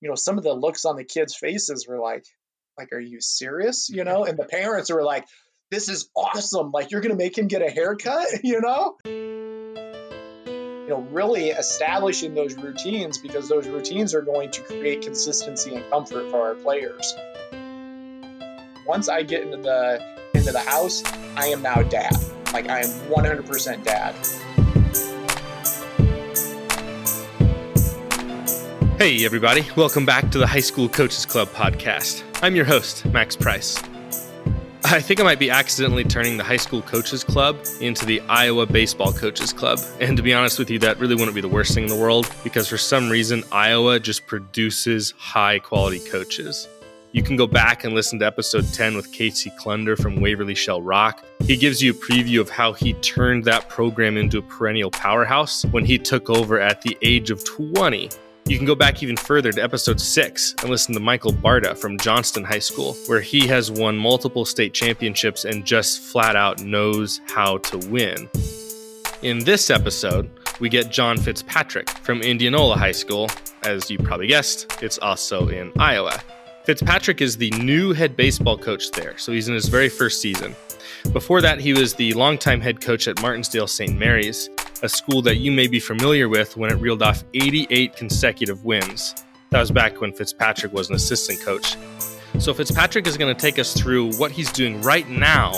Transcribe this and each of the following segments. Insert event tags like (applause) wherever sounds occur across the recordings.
you know, some of the looks on the kids' faces were like, like, are you serious? You know, and the parents were like, this is awesome. Like, you're going to make him get a haircut, (laughs) you know? You know, really establishing those routines because those routines are going to create consistency and comfort for our players. Once I get into the into the house, I am now dad. Like I am 100% dad. Hey, everybody. Welcome back to the High School Coaches Club podcast. I'm your host, Max Price. I think I might be accidentally turning the High School Coaches Club into the Iowa Baseball Coaches Club. And to be honest with you, that really wouldn't be the worst thing in the world because for some reason, Iowa just produces high quality coaches. You can go back and listen to episode 10 with Casey Klunder from Waverly Shell Rock. He gives you a preview of how he turned that program into a perennial powerhouse when he took over at the age of 20 you can go back even further to episode six and listen to Michael Barta from Johnston High School, where he has won multiple state championships and just flat out knows how to win. In this episode, we get John Fitzpatrick from Indianola High School. As you probably guessed, it's also in Iowa. Fitzpatrick is the new head baseball coach there, so he's in his very first season. Before that, he was the longtime head coach at Martensdale St. Mary's, a school that you may be familiar with when it reeled off 88 consecutive wins. That was back when Fitzpatrick was an assistant coach. So, Fitzpatrick is going to take us through what he's doing right now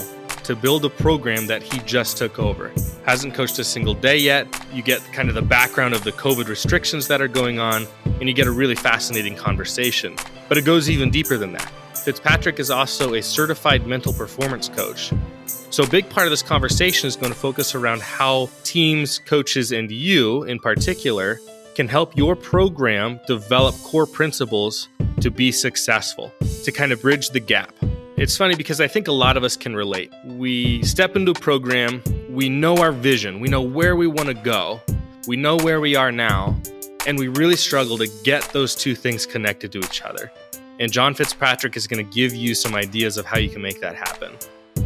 to build a program that he just took over. Hasn't coached a single day yet. You get kind of the background of the COVID restrictions that are going on, and you get a really fascinating conversation. But it goes even deeper than that. Fitzpatrick is also a certified mental performance coach. So, a big part of this conversation is going to focus around how teams, coaches, and you in particular can help your program develop core principles to be successful, to kind of bridge the gap. It's funny because I think a lot of us can relate. We step into a program, we know our vision, we know where we want to go, we know where we are now, and we really struggle to get those two things connected to each other. And John Fitzpatrick is going to give you some ideas of how you can make that happen.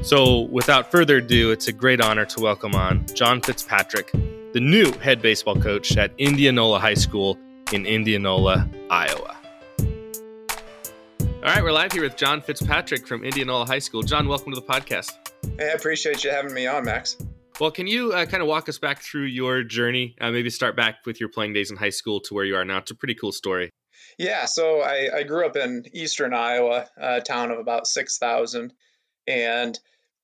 So, without further ado, it's a great honor to welcome on John Fitzpatrick, the new head baseball coach at Indianola High School in Indianola, Iowa. All right, we're live here with John Fitzpatrick from Indianola High School. John, welcome to the podcast. Hey, I appreciate you having me on, Max. Well, can you uh, kind of walk us back through your journey? Uh, maybe start back with your playing days in high school to where you are now. It's a pretty cool story. Yeah, so I, I grew up in eastern Iowa, a town of about 6,000, and,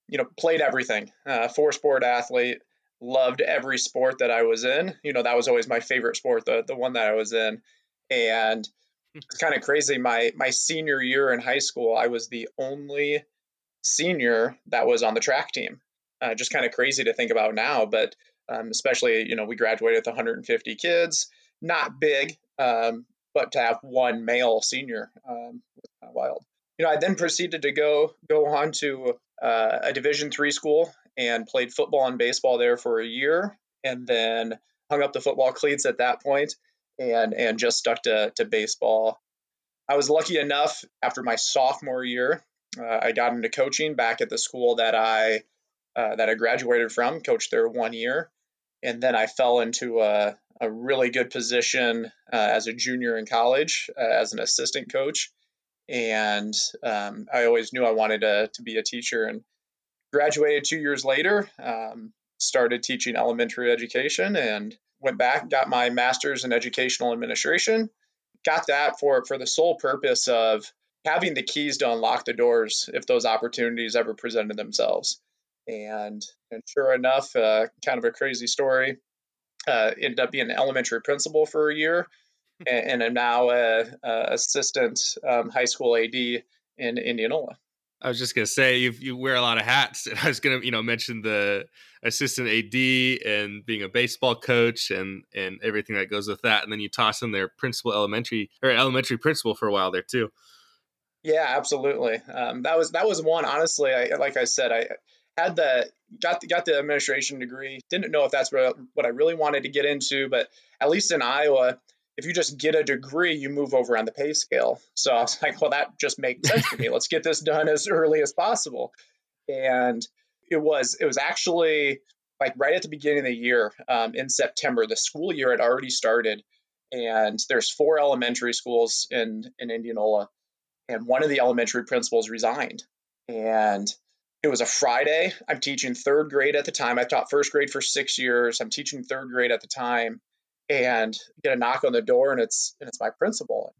you know, played everything. Uh, four sport athlete, loved every sport that I was in. You know, that was always my favorite sport, the, the one that I was in. And it's kind of crazy. My, my senior year in high school, I was the only senior that was on the track team. Uh, just kind of crazy to think about now, but um, especially, you know, we graduated with 150 kids, not big, um, but to have one male senior um, kind of wild. You know, I then proceeded to go go on to uh, a Division three school and played football and baseball there for a year, and then hung up the football cleats at that point, and and just stuck to to baseball. I was lucky enough after my sophomore year, uh, I got into coaching back at the school that I uh, that I graduated from. Coached there one year, and then I fell into a, a really good position uh, as a junior in college uh, as an assistant coach. And um, I always knew I wanted to, to be a teacher and graduated two years later, um, started teaching elementary education and went back, got my master's in educational administration. Got that for, for the sole purpose of having the keys to unlock the doors if those opportunities ever presented themselves. And, and sure enough, uh, kind of a crazy story uh, ended up being an elementary principal for a year, and, and am now a, a assistant um, high school AD in Indianola. I was just gonna say you you wear a lot of hats, and I was gonna you know mention the assistant AD and being a baseball coach and and everything that goes with that, and then you toss in their principal elementary or elementary principal for a while there too. Yeah, absolutely. Um, that was that was one. Honestly, I, like I said, I had the got the, got the administration degree. Didn't know if that's what, what I really wanted to get into, but at least in Iowa, if you just get a degree, you move over on the pay scale. So I was (laughs) like, well, that just makes sense to me. Let's get this done as early as possible. And it was it was actually like right at the beginning of the year um, in September. The school year had already started, and there's four elementary schools in in Indianola, and one of the elementary principals resigned, and it was a Friday. I'm teaching third grade at the time. I taught first grade for six years. I'm teaching third grade at the time, and get a knock on the door, and it's and it's my principal.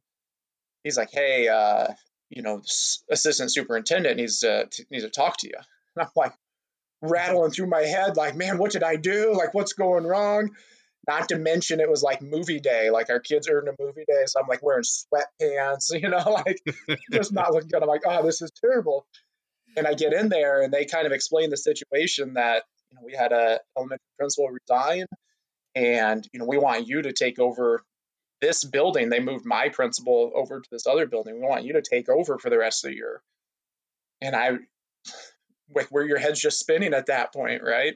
He's like, "Hey, uh, you know, assistant superintendent needs to needs to talk to you." And (laughs) I'm like, rattling through my head, like, "Man, what did I do? Like, what's going wrong?" Not to mention, it was like movie day. Like our kids are in a movie day, so I'm like wearing sweatpants, (laughs) you know, like just not looking good. I'm like, "Oh, this is terrible." And I get in there, and they kind of explain the situation that you know we had a elementary principal resign, and you know we want you to take over this building. They moved my principal over to this other building. We want you to take over for the rest of the year. And I, like, where your head's just spinning at that point, right?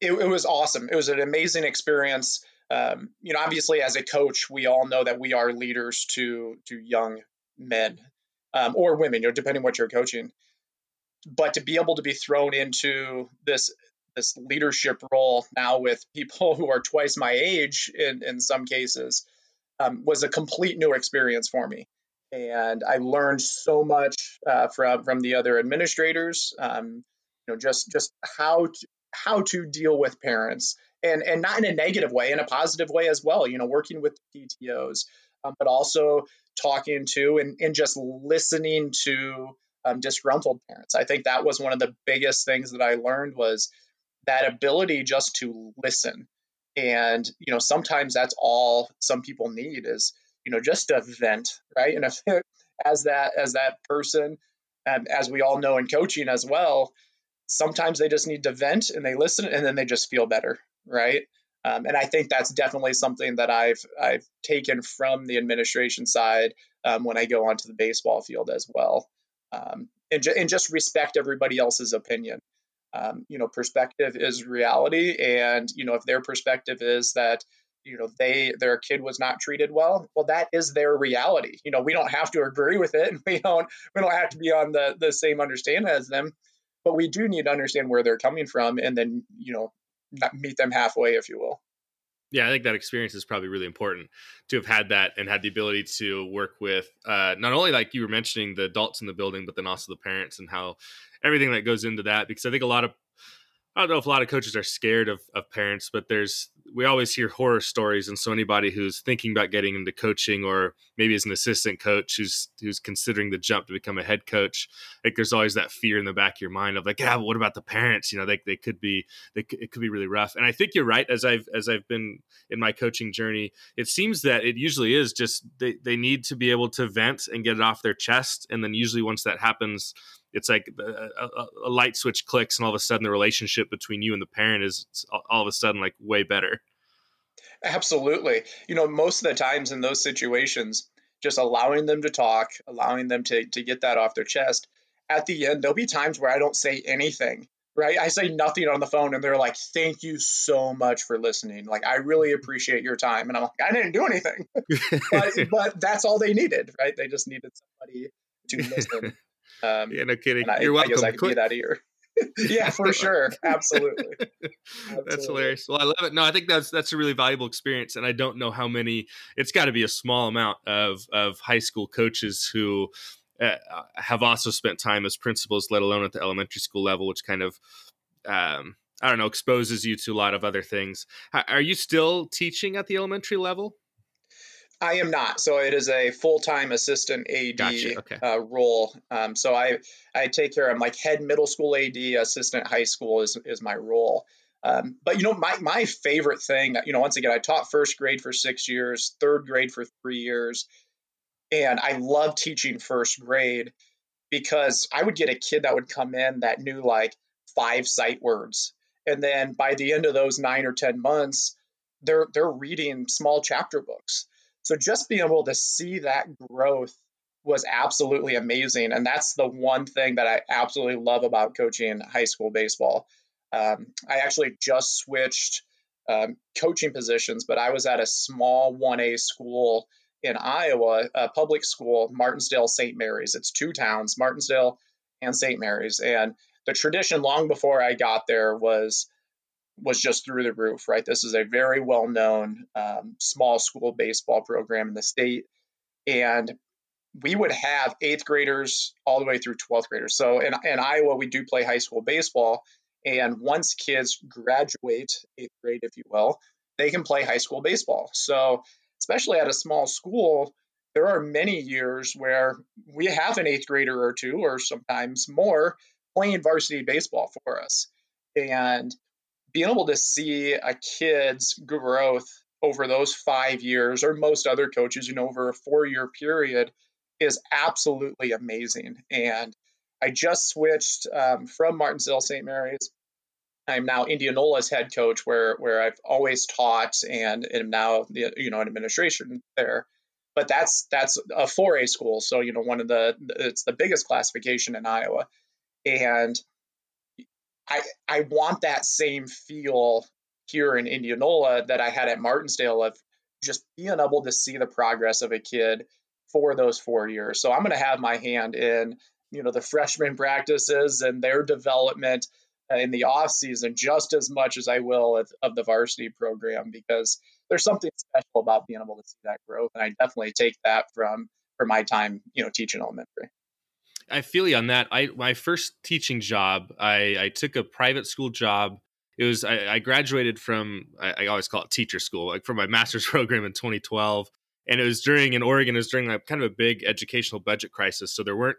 It, it was awesome. It was an amazing experience. Um, you know, obviously, as a coach, we all know that we are leaders to to young men um, or women, you know, depending what you're coaching but to be able to be thrown into this this leadership role now with people (laughs) who are twice my age in in some cases um, was a complete new experience for me and I learned so much uh, from from the other administrators. Um, you know, just just how to, how to deal with parents, and and not in a negative way, in a positive way as well. You know, working with PTOS, um, but also talking to and and just listening to um, disgruntled parents. I think that was one of the biggest things that I learned was that ability just to listen. And, you know, sometimes that's all some people need is, you know, just a vent, right? And if, as that, as that person, and as we all know in coaching as well, sometimes they just need to vent and they listen and then they just feel better, right? Um, and I think that's definitely something that I've I've taken from the administration side um, when I go onto the baseball field as well um, and, ju- and just respect everybody else's opinion. Um, you know, perspective is reality, and you know if their perspective is that you know they their kid was not treated well, well that is their reality. You know, we don't have to agree with it, and we don't we don't have to be on the the same understanding as them, but we do need to understand where they're coming from, and then you know meet them halfway, if you will yeah, I think that experience is probably really important to have had that and had the ability to work with uh, not only like you were mentioning the adults in the building, but then also the parents and how everything that goes into that. Because I think a lot of I don't know if a lot of coaches are scared of, of parents, but there's we always hear horror stories, and so anybody who's thinking about getting into coaching, or maybe as an assistant coach who's who's considering the jump to become a head coach, like there's always that fear in the back of your mind of like, yeah, what about the parents? You know, they, they could be they it could be really rough. And I think you're right. As I've as I've been in my coaching journey, it seems that it usually is just they they need to be able to vent and get it off their chest, and then usually once that happens it's like a, a, a, light switch clicks and all of a sudden the relationship between you and the parent is all of a sudden like way better. Absolutely. You know most of the times in those situations just allowing them to talk allowing them to, to get that off their chest at the end there'll be times where i don't say anything right? I say nothing on the phone and they're like thank you so much for listening. Like i really mm-hmm. appreciate your time. And i'm like i didn't do anything. (laughs) But, but that's all they needed right? They just needed somebody to (laughs) listen um, yeah, no kidding. I, You're welcome. I guess I could be that ear. yeah, for sure. Absolutely. (laughs) Absolutely. That's hilarious. Well, I love it. No, I think that's that's a really valuable experience, and I don't know how many. It's got to be a small amount of of high school coaches who uh, have also spent time as principals, let alone at the elementary school level, which kind of. Um, I don't know, exposes you to a lot of other things. Are you still teaching at the elementary level? I am not. So it is a full time assistant AD gotcha. okay. uh, role. Um, so I I take care I'm like head middle school AD, assistant high school is is my role. Um, but you know my my favorite thing, you know, once again, I taught first grade for six years, third grade for three years, and I love teaching first grade because I would get a kid that would come in that knew like five sight words, and then by the end of those nine or ten months, they're they're reading small chapter books so just being able to see that growth was absolutely amazing. And that's the one thing that I absolutely love about coaching high school baseball. Um, I actually just switched um, coaching positions, but I was at a small 1A school in Iowa, a public school, Martensdale St. Mary's. It's two towns, Martensdale and St. Mary's. And the tradition long before I got there was was just through the roof, right? This is a very well known um, small school baseball program in the state. And we would have eighth graders all the way through 12th graders. So in, in Iowa, we do play high school baseball. And once kids graduate eighth grade, if you will, they can play high school baseball. So, especially at a small school, there are many years where we have an eighth grader or two, or sometimes more, playing varsity baseball for us. And being able to see a kid's growth over those five years, or most other coaches, you know, over a four year period, is absolutely amazing. And I just switched um, from Martinsville St. Mary's. I'm now Indianola's head coach, where where I've always taught and am now you know an administration there. But that's that's a 4A school, so you know one of the it's the biggest classification in Iowa, and I I want that same feel here in Indianola that I had at Martensdale of just being able to see the progress of a kid for those four years. So I'm going to have my hand in, you know, the freshman practices and their development uh, in the off season just as much as I will of, of the varsity program because there's something special about being able to see that growth, and I definitely take that from from my time, you know, teaching elementary. I feel you on that. I my first teaching job, I, I took a private school job. It was I, I graduated from I, I, always call it teacher school, like from my (laughs) master's program in 2012 and it was during in Oregon. It was during like kind of a big educational budget crisis, so there weren't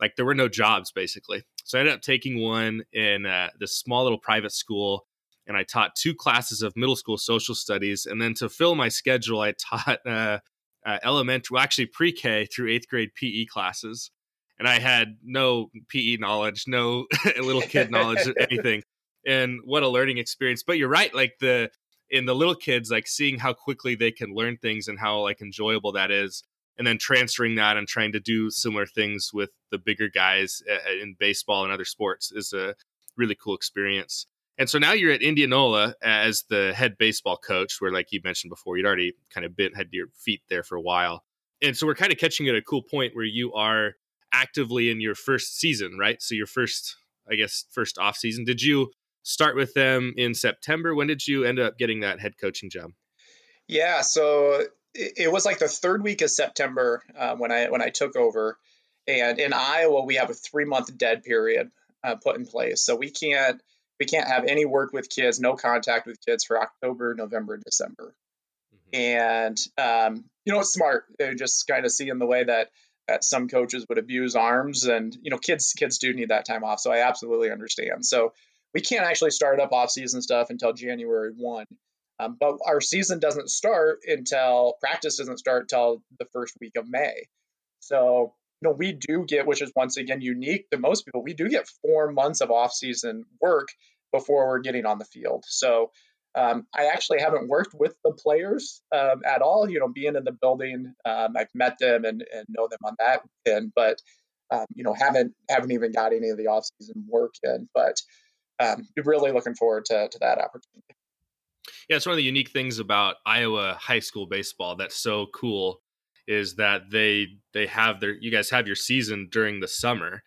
like there were no jobs basically. So I ended up taking one in uh, this small little private school, and I taught two classes of middle school social studies, and then to fill my schedule, I taught uh, uh, elementary, well, actually pre-K through eighth grade PE classes, and I had no PE knowledge, no (laughs) little kid knowledge, anything. And what a learning experience! But you're right, like the in the little kids like seeing how quickly they can learn things and how like enjoyable that is and then transferring that and trying to do similar things with the bigger guys uh, uh, in baseball and other sports is a really cool experience and so now you're at indianola as the head baseball coach where like you mentioned before you'd already kind of been had your feet there for a while and so we're kind of catching at a cool point where you are actively in your first season right so your first i guess first off season did you start with them in September. When did you end up getting that head coaching job? Yeah, so it, it was like the third week of September uh, when I when I took over, and in Iowa we have a three month dead period uh, put in place, so we can't we can't have any work with kids, no contact with kids for October, November, December, mm-hmm. and um, you know it's smart. They're just kind of seeing the way that that some coaches would abuse arms, and you know kids kids do need that time off. So I absolutely understand. So we can't actually start up off-season stuff until January one. Um, but our season doesn't start until practice doesn't start till the first week of May. So you know we do get, which is once again unique to most people, we do get four months of off-season work before we're getting on the field. So um, I actually haven't worked with the players um, at all. You know, being in the building, um, I've met them and, and know them on that end, but um, you know haven't haven't even got any of the off-season work in. But um, really looking forward to, to that opportunity. Yeah, it's one of the unique things about Iowa high school baseball that's so cool is that they they have their you guys have your season during the summer.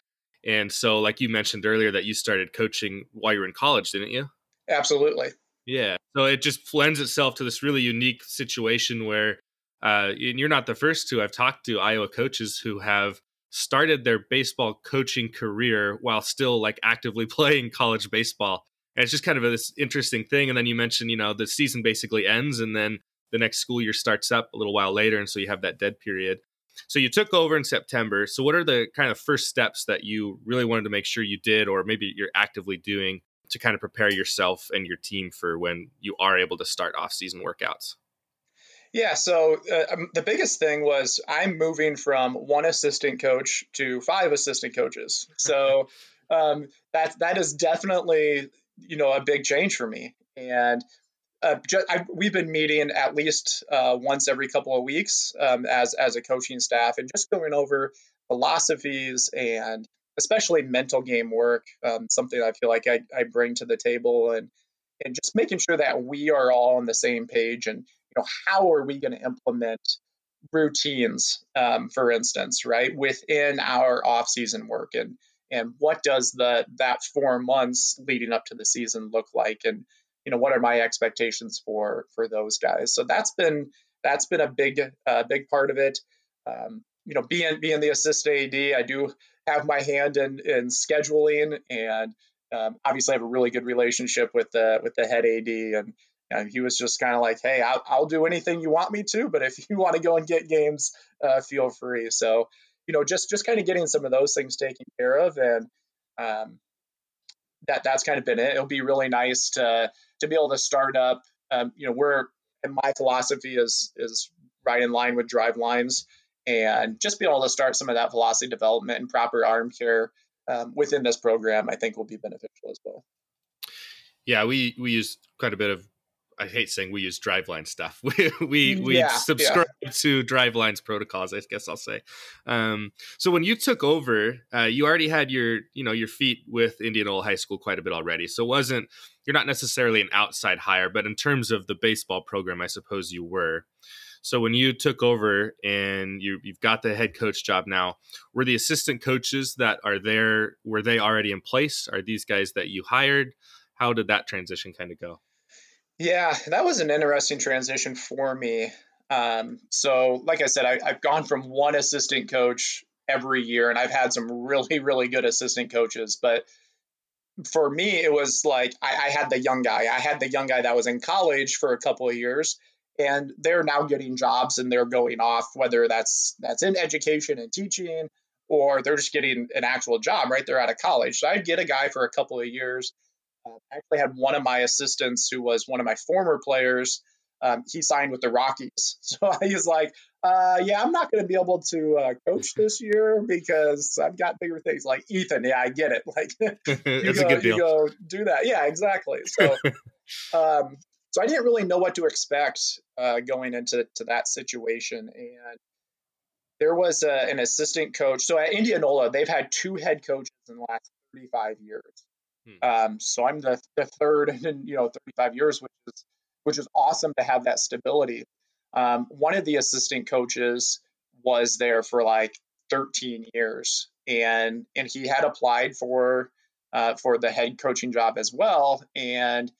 And so like you mentioned earlier that you started coaching while you were in college, didn't you? Absolutely. Yeah. So it just lends itself to this really unique situation where uh, and you're not the first to I've talked to Iowa coaches who have started their baseball coaching career while still like actively (laughs) playing college baseball. And it's just kind of this interesting thing. And then you mentioned, you know, the season basically ends and then the next school year starts up a little while later. And so you have that dead period. So you took over in September. So what are the kind of first steps that you really wanted to make sure you did, or maybe you're actively doing to kind of prepare yourself and your team for when you are able to start off season workouts? Yeah, so uh, um, the biggest thing was I'm moving from one assistant coach to five assistant coaches. So (laughs) um, that that is definitely you know a big change for me. And uh, just, I, we've been meeting at least uh, once every couple of weeks um, as as a coaching staff and just going over philosophies and especially mental game work. Um, something I feel like I, I bring to the table and and just making sure that we are all on the same page and you know how are we going to implement routines um, for instance right within our off-season work and and what does the that four months leading up to the season look like and you know what are my expectations for for those guys so that's been that's been a big uh, big part of it um, you know being being the assistant ad i do have my hand in in scheduling and um, obviously I have a really good relationship with the with the head ad and he was just kind of like, "Hey, I'll, I'll, do anything you want me to, but if (laughs) you want to go and get games, uh, feel free." So, you know, just just kind of getting some of those things taken care of, and um, that that's kind of been it. It'll be really nice to to be able to start up. Um, you know, we're and my philosophy is is right in line with Driveline's, and just be able to start some of that velocity development and proper arm care um, within this program, I think will be beneficial as well. Yeah, we we use quite a bit of I hate saying we use Driveline stuff. (laughs) We we, we yeah, subscribe yeah. to Driveline's protocols. I guess I'll say. Um, so when you took over, uh, you already had your you know your feet with Indianola High School quite a bit already. So it wasn't you're not necessarily an outside hire, but in terms of the baseball program, I suppose you were. So when you took over and you you've got the head coach job now, were the assistant coaches that are there were they already in place? Are these guys that you hired? How did that transition kind of go? Yeah, that was an interesting transition for me. Um, so, like I said, I, I've gone from one assistant coach every year, and I've had some (laughs) really, really good assistant coaches. But for me, it was like I, I, had the young guy. I had the young guy that was in college for a couple of years, and they're now getting jobs and they're going off, whether that's that's in education and teaching, or they're just getting an actual job right they're out of college. So I'd get a guy for a couple of years uh, I actually had one of my assistants who was one of my former players. Um, he signed with the Rockies. (laughs) So he's like, uh, yeah, I'm not going to be able to uh, coach this year because I've got bigger things. Like Ethan, yeah, I get it. (laughs) Like (laughs) you, go, you go do that. Yeah, exactly. So, um, so I didn't really know what to expect uh, going into to that situation, and there was a, an assistant coach. So at Indianola, they've had two head coaches in the last 35 years. Hmm. Um, so I'm the, the third (laughs) in you know 35 years, which is which is awesome to have that stability. Um, one of the assistant coaches was there for like 13 years, and and he had applied for uh, for the head coaching job as well, and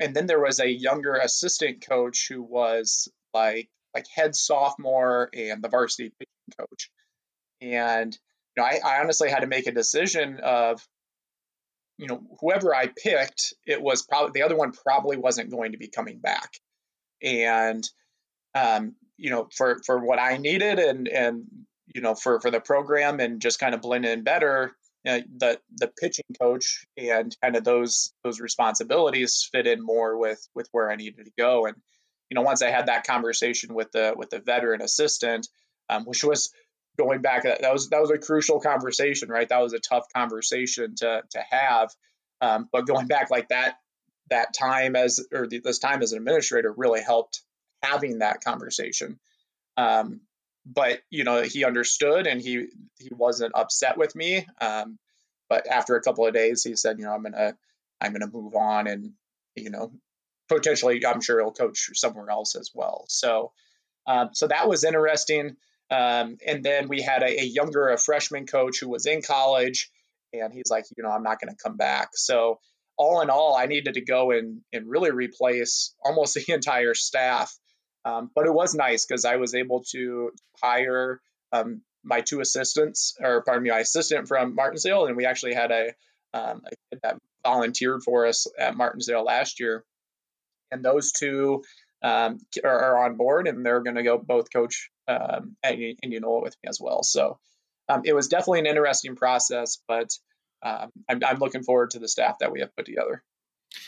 and then there was a younger assistant coach who was like like head sophomore and the varsity pitching coach, and you know I, I honestly had to make a decision of you know, whoever I picked, it was probably the other one probably wasn't going to be coming back. And um, you know, for for what I needed and and you know, for for the program and just kind of blend in better, you know, the the pitching coach and kind of those those responsibilities fit in more with with where I needed to go. And you know, once I had that conversation with the with the veteran assistant, um, which was going back that was that was a crucial conversation right? That was a tough conversation to to have. Um, but going back like that that time as or this time as an administrator really helped having that conversation. Um, but you know he understood and he he wasn't upset with me um, but after a couple of days he said you know i'm gonna i'm gonna move on and you know potentially i'm sure he'll coach somewhere else as well so um, so that was interesting um, and then we had a, a, younger, a freshman coach who was in college, and he's like, you know, I'm not to come back. So all in all, I needed to go and and really replace almost (laughs) the entire staff. Um, but it was nice because I was able to hire um, my two assistants, or pardon me, my assistant from Martensdale, and we actually had a, um, a kid that volunteered for us at Martensdale last year. And those two um, are, are, on board, and they're going to go both coach um, at Indianola with me as well. So um, it was definitely an interesting process, but um, I'm, I'm looking forward to the staff that we have put together.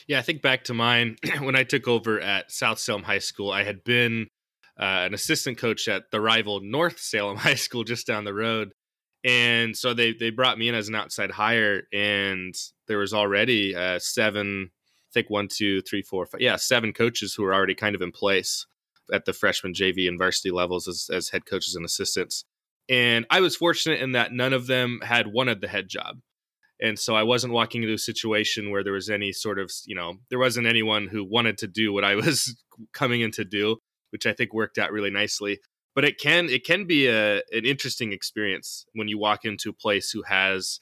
Yeah, I think back to mine (clears throat) when I took over at South Salem High School. I had been uh, an assistant coach at the rival North Salem (laughs) High School just down the road. And so they, they brought me in as an outside hire, and there was already uh, seven, I think one, two, three, four, five, yeah, seven coaches who were already kind of in place at the freshman JV and varsity levels as, as head coaches and assistants. And I was fortunate in that none of them had wanted the head job. And so I wasn't walking into a situation where there was any sort of, you know, there wasn't anyone who wanted to do what I (laughs) was coming in to do, which I think worked out really nicely. But it can it can be a an interesting experience when you walk into a place who has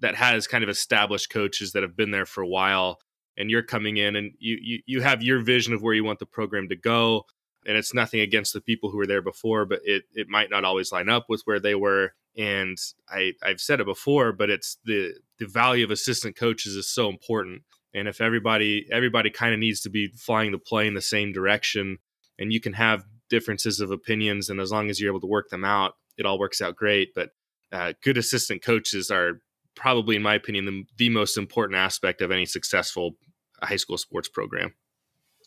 that has kind of established coaches that have been there for a while and you're coming in and you, you you have your vision of where you want the program to go and it's nothing against the people who were there before but it it might not always line up with where they were and i i've said it before but it's the the value of assistant coaches is so important and if everybody everybody kind of needs to be flying the plane the same direction and you can have differences of opinions and as long as you're able to work them out it all works out great but uh, good assistant coaches are probably in my opinion the, the most important aspect of any successful high school sports program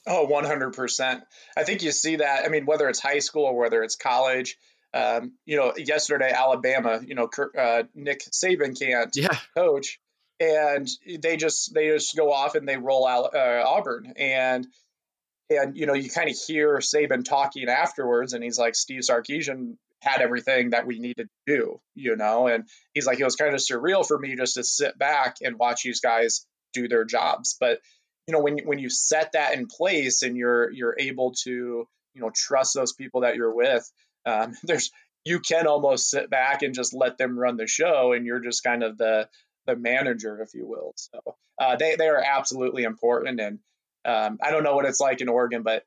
Oh, 100%. I think you see that. I mean, whether it's high school or whether it's college, um, you know, yesterday, Alabama, you know, uh, Nick Saban can't yeah. coach. And they just they just go off and they roll out uh, Auburn and and you know you kind of hear Saban talking afterwards and he's like Steve Sarkisian had everything that we needed to do you know and he's like it was kind of surreal for me just to sit back and watch these guys do their jobs but you know when when you set that in place and you're you're able to you know trust those people that you're with um, (laughs) there's you can almost sit back and just let them run the show and you're just kind of the the manager if you will so uh, they they are absolutely important and um, I don't know what it's like in Oregon but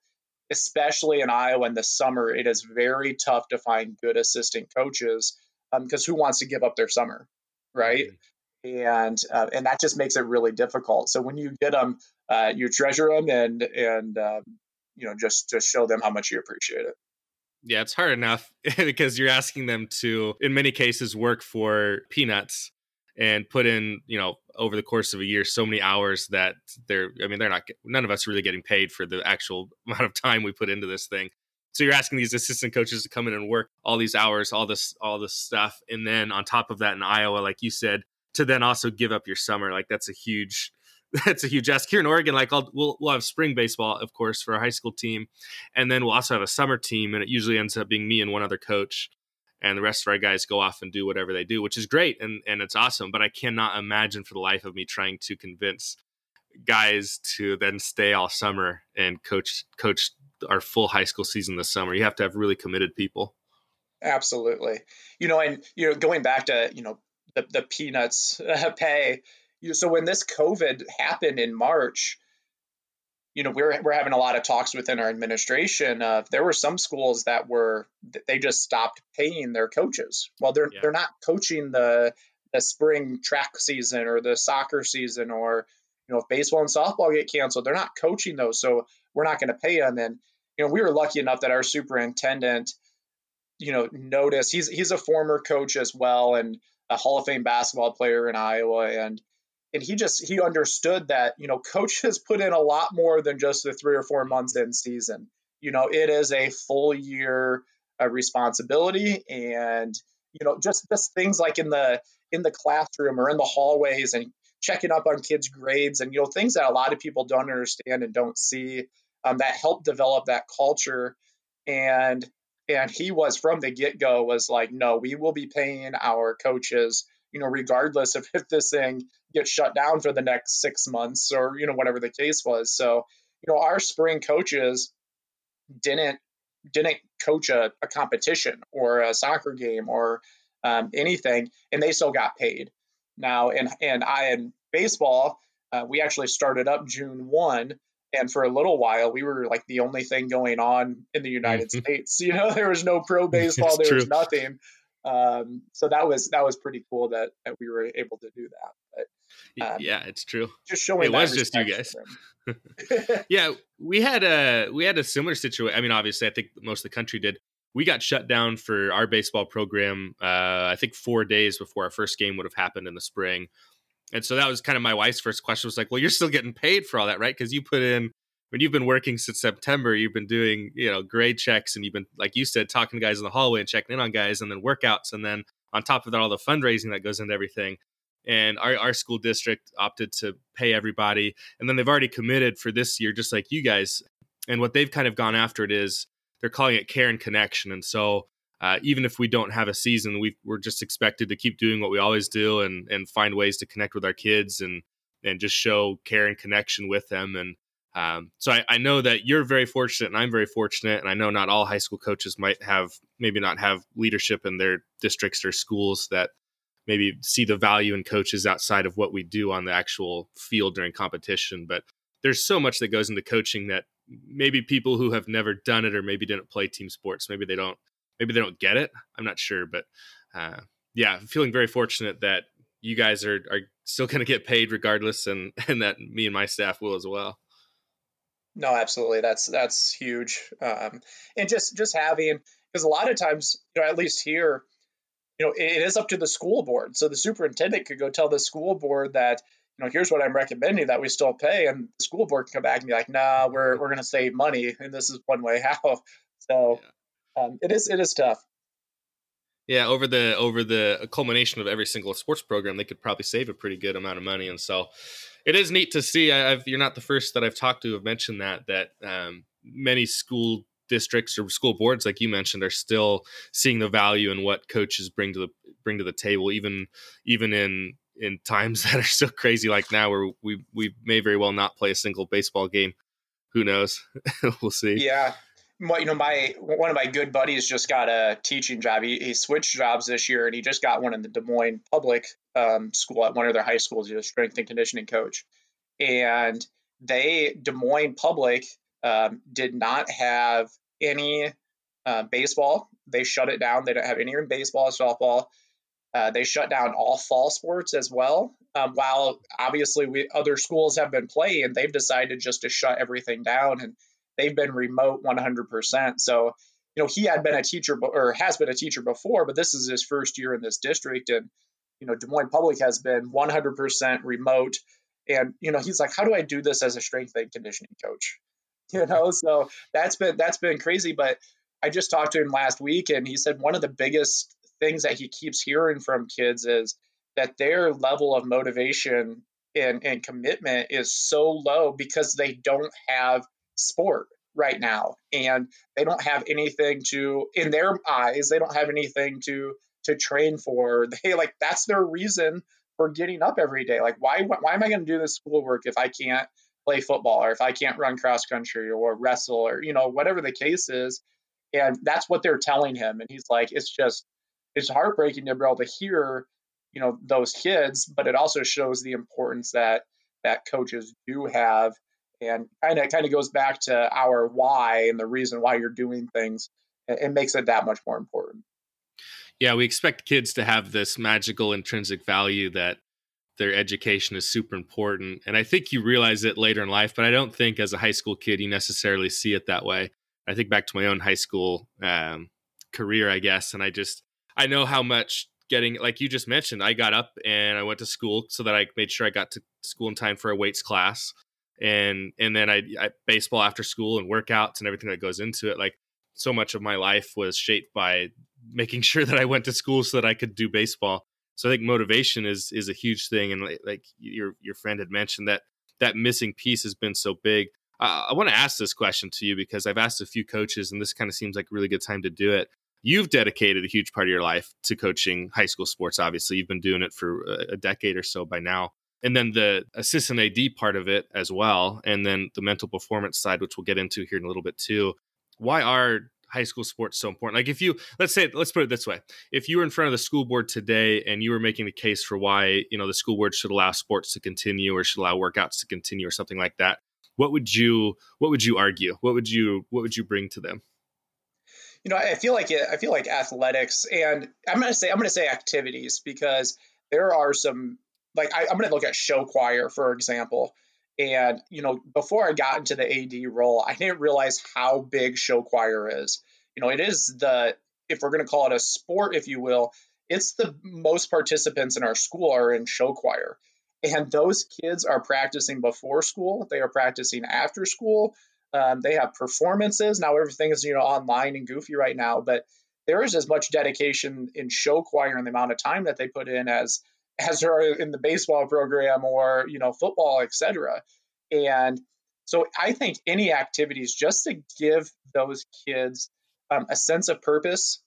especially in Iowa in the summer it is very tough to find good assistant coaches because um, who wants to give up their summer right mm-hmm and uh, and that just makes it really difficult. So when you get them, uh, you treasure them and and um, you know just just show them how much you appreciate it. Yeah, it's hard enough (laughs) because you're asking them to, in many cases, work for peanuts and put in, you know, over the course of a year, so many hours that they're, I mean, they're not, none of us really getting paid for the actual (laughs) amount of time we put into this thing. So you're asking these assistant coaches to come in and work all these hours, all this, all this stuff. And then on top of that in Iowa, like you said, to then also give up your summer. Like that's a huge (laughs) that's a huge ask here in Oregon. Like I'll, we'll we'll have spring baseball, of course, for our high school team, and then we'll also have a summer team, and it usually ends up being me and one other coach, and the rest of our guys go off and do whatever they do, which is great and and it's awesome. But I cannot imagine for the life of me trying to convince guys to then stay all summer and coach coach our full high school season this summer. You have to have really committed people. Absolutely. You know, and you know, going back to, you know, the, the peanuts (laughs) pay. So when this COVID happened in March, you know, we're we're having a lot of talks within our administration. Uh, there were some schools that were they just stopped paying their coaches. Well, they're yeah. they're not coaching the the spring track season or the soccer season or you know if baseball and softball get canceled, they're not coaching those, so we're not going to pay them. And you know, we were lucky enough that our superintendent, you know, noticed he's he's a former coach as well, and a Hall of Fame basketball player in Iowa, and and he just he understood that you know coach has put in a lot more than just the three or four months in season. You know, it is a full year uh, responsibility, and you know just just things like in the in the classroom or in the hallways and checking up on kids' grades and you know things that a lot of people don't understand and don't see um, that help develop that culture and and he was from the get-go was like no we will be paying our coaches you know regardless of if this thing gets shut down for the next six months or you know whatever the case was so you know our spring coaches didn't didn't coach a, a competition or a soccer game or um, anything and they still got paid now and and i in baseball uh, we actually started up june 1 and for a little while we were like the only thing going on in the united mm-hmm. states (laughs) you know there was no pro (laughs) baseball there true. was nothing um, so that was that was pretty cool that that we were able to do that but um, yeah it's true. just showing it was just you guys. (laughs) yeah we had a we had a similar situation i mean obviously i think most of the country did. We got shut down for our baseball program uh, i think four days before our first game would have happened in the spring. And so that was kind of my wife's first question was like, well, you're still getting paid for all that, right? Because you put in when you've been working since September, you've been doing, you know, grade checks and you've been, like you said, talking to guys in the hallway and checking in on guys and then workouts. And then on top of that, all the fundraising that goes into everything. And our, our school district opted to pay everybody. And then they've already committed for this year, just like you guys. And what they've kind of gone after it is they're calling it care and connection. And so uh, even if we don't have a season, we are just expected to keep doing what we always do and and find ways to connect with our kids and and just show care and connection with them. And um, so I, I, know that you're very fortunate, and I'm very fortunate, and I know not all high school coaches might have maybe not have leadership in their districts or schools that maybe see the value in coaches outside of what we do on the actual field during competition. But there's so much that goes into coaching that maybe people who have never done it or maybe didn't play team sports, maybe they don't, maybe they don't get it. I'm not sure, but uh, yeah, feeling very fortunate that you guys are are still going to get paid regardless, and (laughs) and that me and my staff will as well. No, absolutely. That's that's huge. Um, and just just having because a lot of times, you know, at least here, you know, it is up to the school board. So the superintendent could go tell the school board that, you know, here's what I'm recommending that we still pay, and the school board can come back and be like, nah, we're we're going to save money, and this is one way how. (laughs) So yeah. um, it is it is tough. Yeah, over the over the culmination of every single sports program, they could probably save a pretty good amount of money, and so it is neat to see. I, you're not the first that I've talked to have mentioned that that um, many school districts or school boards, like you mentioned, are still seeing the value in what coaches bring to the bring to the table, even even in in times (laughs) that are so crazy like now, where we we may very well not play a single baseball game. Who knows? (laughs) we'll see. Yeah, you know, my one of my good buddies just got a teaching job. He, he switched jobs this year, and he just got one in the Des Moines public um, school at one of their high schools. He's a strength and conditioning coach, and they Des Moines public um, did not have any uh, baseball. They shut it down. They don't have any in baseball, softball. Uh, they shut down all fall sports as well. Um, while obviously we other schools have been playing, they've decided just to shut everything down and they've been remote 100%. So, you know, he had been a teacher or has been a teacher before, but this is his first year in this district. And, you know, Des Moines Public has been 100% remote. And, you know, he's like, how do I do this as a strength and conditioning coach? (laughs) You know, so that's been, that's been crazy. But I just talked to him last week and he said one of the biggest things that he keeps hearing from kids is that their level of motivation and, and commitment is so low because they don't have sport right now and they don't have anything to in their eyes they don't have anything to to train for. (laughs) They like that's their reason for getting up every day. Like why why am i going to do this schoolwork if i can't play football or if i can't run cross country or wrestle or you know whatever the case is? And that's what they're telling him and he's like it's just it's heartbreaking to be able to hear you know those kids but it also shows the importance that that coaches do have and kind of kind of goes back to our why and the reason why you're doing things. It makes it that much more important. Yeah we expect kids to have this magical intrinsic value that their education is super important and i think you realize it later in life but i don't think as a high school kid you necessarily see it that way. I think back to my own high school um, career i guess and i just i know how much getting like you just mentioned i got up and i went to school so that i made sure i got to school in time for a weights class and and then I, I baseball after school and workouts and everything that goes into it. Like so much of my life was shaped by making (laughs) sure that I went to school so that I could do baseball. So I think motivation is is a huge thing, and like, like your your friend had mentioned that that missing piece has been so big. I want to ask this question to you because I've asked a few coaches, and this kind of seems like a really good time to do it. You've dedicated a huge part of your life to coaching high school sports. Obviously, you've been doing it for a decade or so by now and then the assistant AD part of it as well, and then the mental performance side, which we'll get into here in a little bit too. Why are high school sports so important? Like if you let's say let's put it this way: if you were in front of the school board today and you were making the case for why you know the school board should allow sports to continue or should allow workouts to continue or something like that, what would you what would you argue? What would you what would you bring to them? You know, I feel like it, I feel like athletics, and I'm going to say I'm going to say activities because there are some like I, am going to look at show choir for example. And you know before i got into the ad role i didn't realize how big show choir is. You know it is the if we're going to call it a sport if you will it's the most participants in our school are in show choir. And those kids are practicing before school they are practicing after school um, they have performances. Now everything is you know online and goofy right now but there is as much dedication in show choir and the amount of time that they put in as as there are in the baseball program or you know football, etc. And so I think any activities just to give those kids um, a sense of purpose,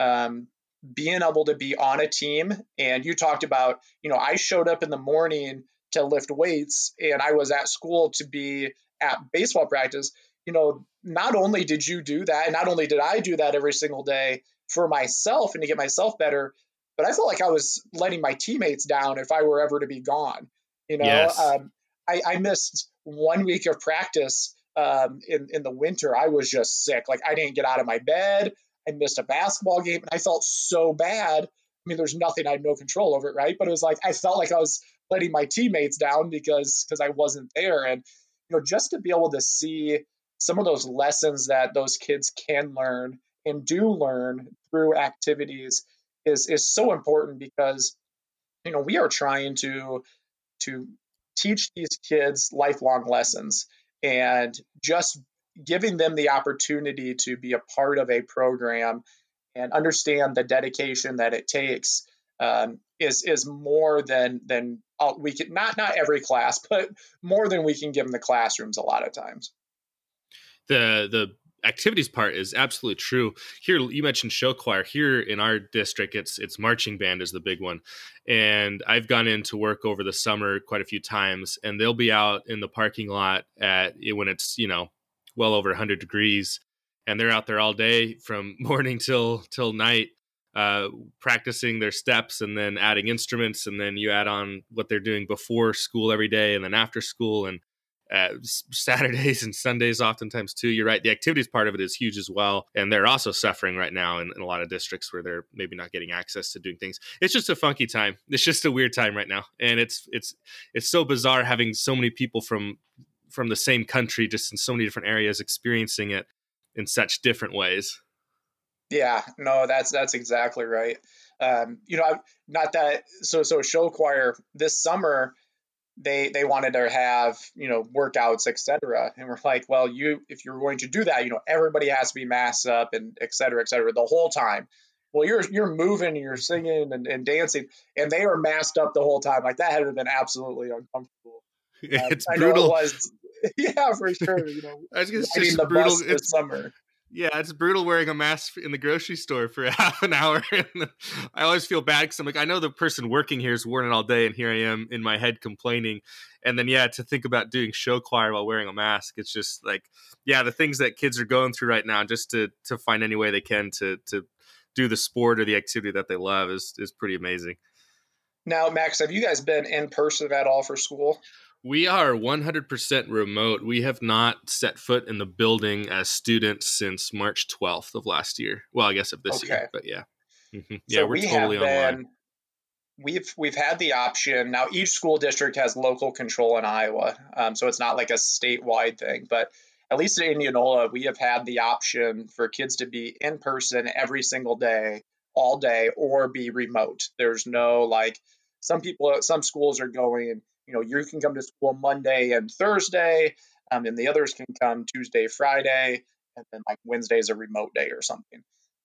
um, being able to be on a team. And you talked about, you know, I showed up in the morning to lift weights, and I was at school to be at baseball practice. You know, not only did you do that, and not only did I do that every single day for myself and to get myself better, but I felt like I was letting my teammates down if I were ever to be gone. You know, yes. um, I, I missed one week of practice um, in in the winter. I was just sick. Like I didn't get out of my bed. I missed a basketball game, and I felt so bad. I mean, there's nothing I had no control over it, right? But it was like I felt like I was letting my teammates down because because I wasn't there, and you know, just to be able to see some of those lessons that those kids can learn and do learn through activities is is so important because you know we are trying to to teach these kids lifelong lessons and just giving them the opportunity to be a part of a program and understand the dedication that it takes um, is is more than than uh, we can not not every class, (laughs) but more than we can give them the classrooms a lot of times. The the activities part is absolutely true. Here you mentioned show choir. Here in our district, it's it's marching band is the big one, and I've gone into work over the summer quite a few times, and they'll be out in the parking lot at when it's you know well over 100 degrees, and they're out there all day from (laughs) morning till till night. Uh, practicing their steps and then adding instruments and then you add on what they're doing before school every day and then after school and uh, Saturdays and Sundays, oftentimes too. You're right. The activities part of it is huge as well, and they're also suffering right now in, in, a lot of districts where they're maybe not getting access to doing things. It's just a funky time. It's just a weird time right now, and it's it's it's so bizarre having so many people from from the same country, just in so many different areas, experiencing it in such different ways. Yeah, no, that's that's exactly right. Um, you know, not that so so show choir this summer they they wanted to have you know workouts etc and we're like well you if you're going to do that you know everybody has to be masked up and etc etc the whole time. Well you're you're moving and you're singing and, and dancing and they were masked up the whole time. Like that had been absolutely uncomfortable. (laughs) It's um, brutal it was, (laughs) yeah for sure you know I was gonna say brutal. it's, summer yeah, it's brutal wearing a mask in the grocery store for (laughs) half an hour. I always feel bad because I'm like, I know the person working here has worn it all day, and here I am in my head complaining. And then, yeah, to think about doing show choir while wearing a mask, it's just like, yeah, the things that kids are going through right now, just to to find any way they can to to do the sport or the activity that they love is is pretty amazing. Now, Max, have you guys been in person at all for school? We are 100% remote. We have not set foot in the building as students since March 12th of last year. Well, I guess of this okay. year, but yeah. Mm-hmm. Yeah, so we're we totally online. Been, we've we've had the option. Now each school district has local control in Iowa. Um, so it's not like a statewide thing, but at least in Indianola, we have had the option for kids to be in person every single day, all day, or be remote. There's no like some people, some schools are going you know, you can come to school Monday and Thursday, um, and the others can come Tuesday, Friday, and then like Wednesday is a remote day or something.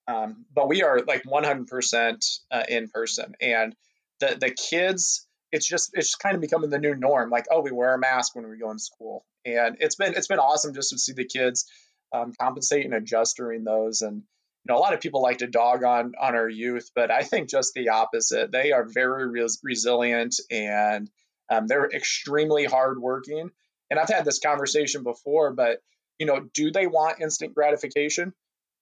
Um, but we are like 100% uh, in person, and the the kids, it's just it's just kind of becoming the new norm. Like, oh, we wear a mask when we go in school, and it's been it's been awesome just to see the kids um, compensate and adjust during those. And you know, a lot of people like to dog on on our youth, but I think just the opposite. They are very res- resilient and um, they're extremely hardworking. And I've had this conversation before, but you know, do they want instant gratification?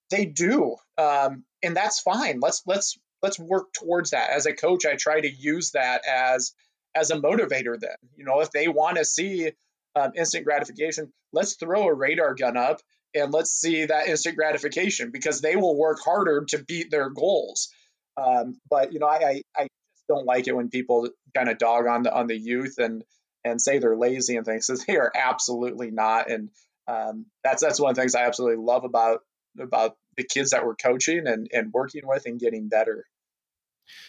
They do, um, and that's fine. Let's let's let's work towards that. As a coach, I try to use that as as a motivator. Then, you know, if they want to see um, instant gratification, let's throw a radar gun up and let's see that instant gratification because they will work harder to beat their goals. Um, but you know, I, I, I don't like it when people kind of dog on the on the youth and and say they're lazy and things. Because they are absolutely not. And um, that's that's one of the things I absolutely love about about the kids that we're coaching and and working with and getting better.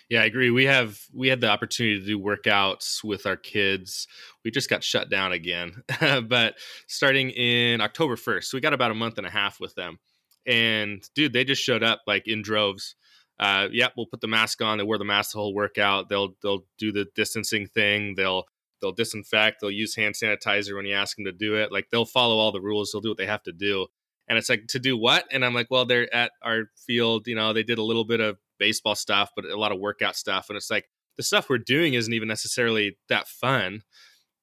Yeah, I agree. We have we had the opportunity to do workouts with our kids. We just got shut down again, (laughs) but starting in October first, so we got about a month and a half with them. And dude, they just showed up like in droves uh, yep, we'll put the mask on. They wear the mask the whole workout. They'll they'll do the distancing thing. They'll they'll disinfect. They'll use hand sanitizer when you ask them to do it. Like they'll follow all the rules. They'll do what they have to do. And it's like to do what? And I'm like, well, they're at our field. You know, they did a little bit of baseball stuff, but a lot of workout stuff. And it's like the stuff we're doing isn't even necessarily that fun.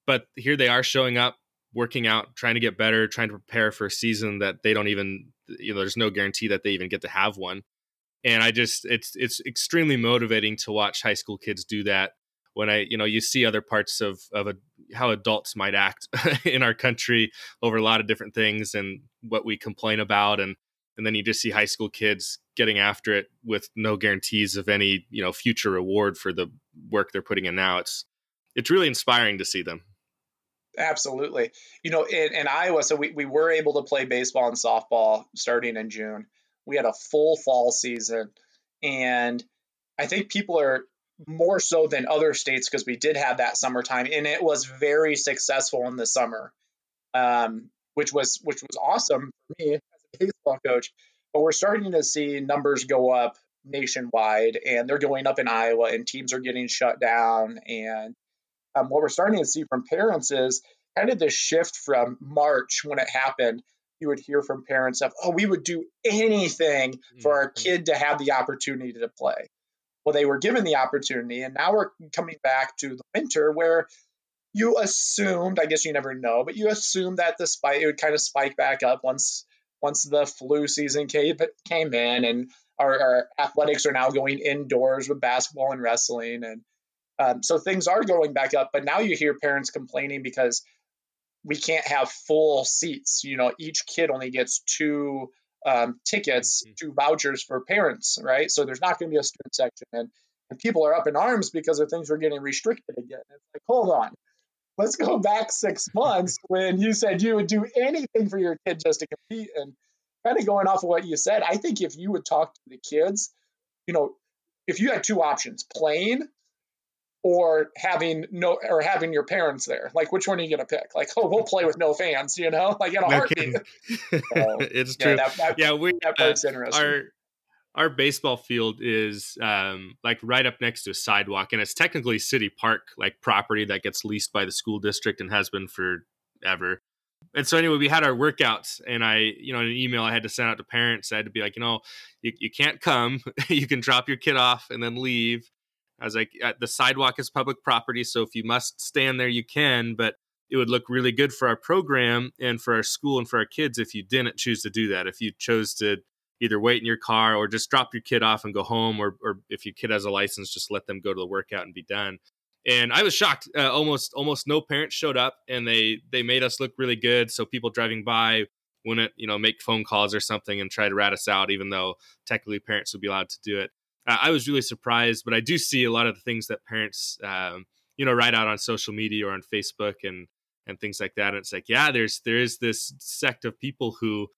But here they are showing up, working out, trying to get better, trying to prepare for a season that they don't even. You know, there's no guarantee that they even get to have one and I just it's it's extremely motivating to watch high school kids do that. When I you know you see other parts of of a, how adults might act (laughs) in our country over a lot of different things and what we complain about and and then you just see high school kids getting after it with no guarantees of any you know future reward for the work they're putting in now it's it's really inspiring to see them absolutely you know in, in iowa so we, we were able to play baseball and softball starting in june we had a full fall season and i think people are more so than other states because we did have that summertime and it was very successful in the summer um, which was which was awesome for me as a baseball coach, but we're starting to see numbers go up nationwide and they're going up in Iowa and teams are getting shut down. And um, what we're starting to see from parents is kind of this shift from March when it happened. You would hear from parents of, oh, we would do anything for our mm-hmm. kid to have the opportunity to play. Well, they were given the opportunity, and now we're coming back to the winter where you assumed, I guess you never know, but you assumed that the spike it would kind of spike back up once once the flu season came, came in and our, our athletics are now going indoors with basketball and wrestling and um, so things are going back up but now you hear parents complaining because we can't have full seats you know each kid only gets two um, tickets mm-hmm. two vouchers for parents right so there's not going to be a student section and, and people are up in arms because of things are getting restricted again it's like hold on let's go back six months (laughs) when you said you would do anything for your kid just to compete. And kind of going off of what you said, I think if you would talk to the kids, you know, if you had two options, playing or having no or having your parents there, like which one are you gonna pick? Like, oh, we'll play with no fans, you know, like in a heartbeat. (laughs) so, (laughs) it's true. Yeah, that, that, yeah we that part's uh, interesting. Our, our baseball field is um, like right up next to a sidewalk and it's technically city park like property that gets leased by the school district and has been forever and so anyway we had our workouts and i you know an email i had to send out to parents i had to be like you know you, you can't come (laughs) you can drop your kid off and then leave i was like the sidewalk is public property so if you must stand there you can but it would look really good for our program and for our school and for our kids if you didn't choose to do that. If you chose to either wait in your car or just drop your kid off and go home or, or if your kid has a license just let them go to the workout and be done. And i was shocked uh, almost almost no parents showed up and they they made us look really good. So people driving by wouldn't you know make phone calls or something and try to rat us out even though technically parents would be allowed to do it uh, i was really surprised but i do see a lot of the things that parents um, you know write out on social media or on facebook and and things like that. And it's like yeah there's there is this sect of people who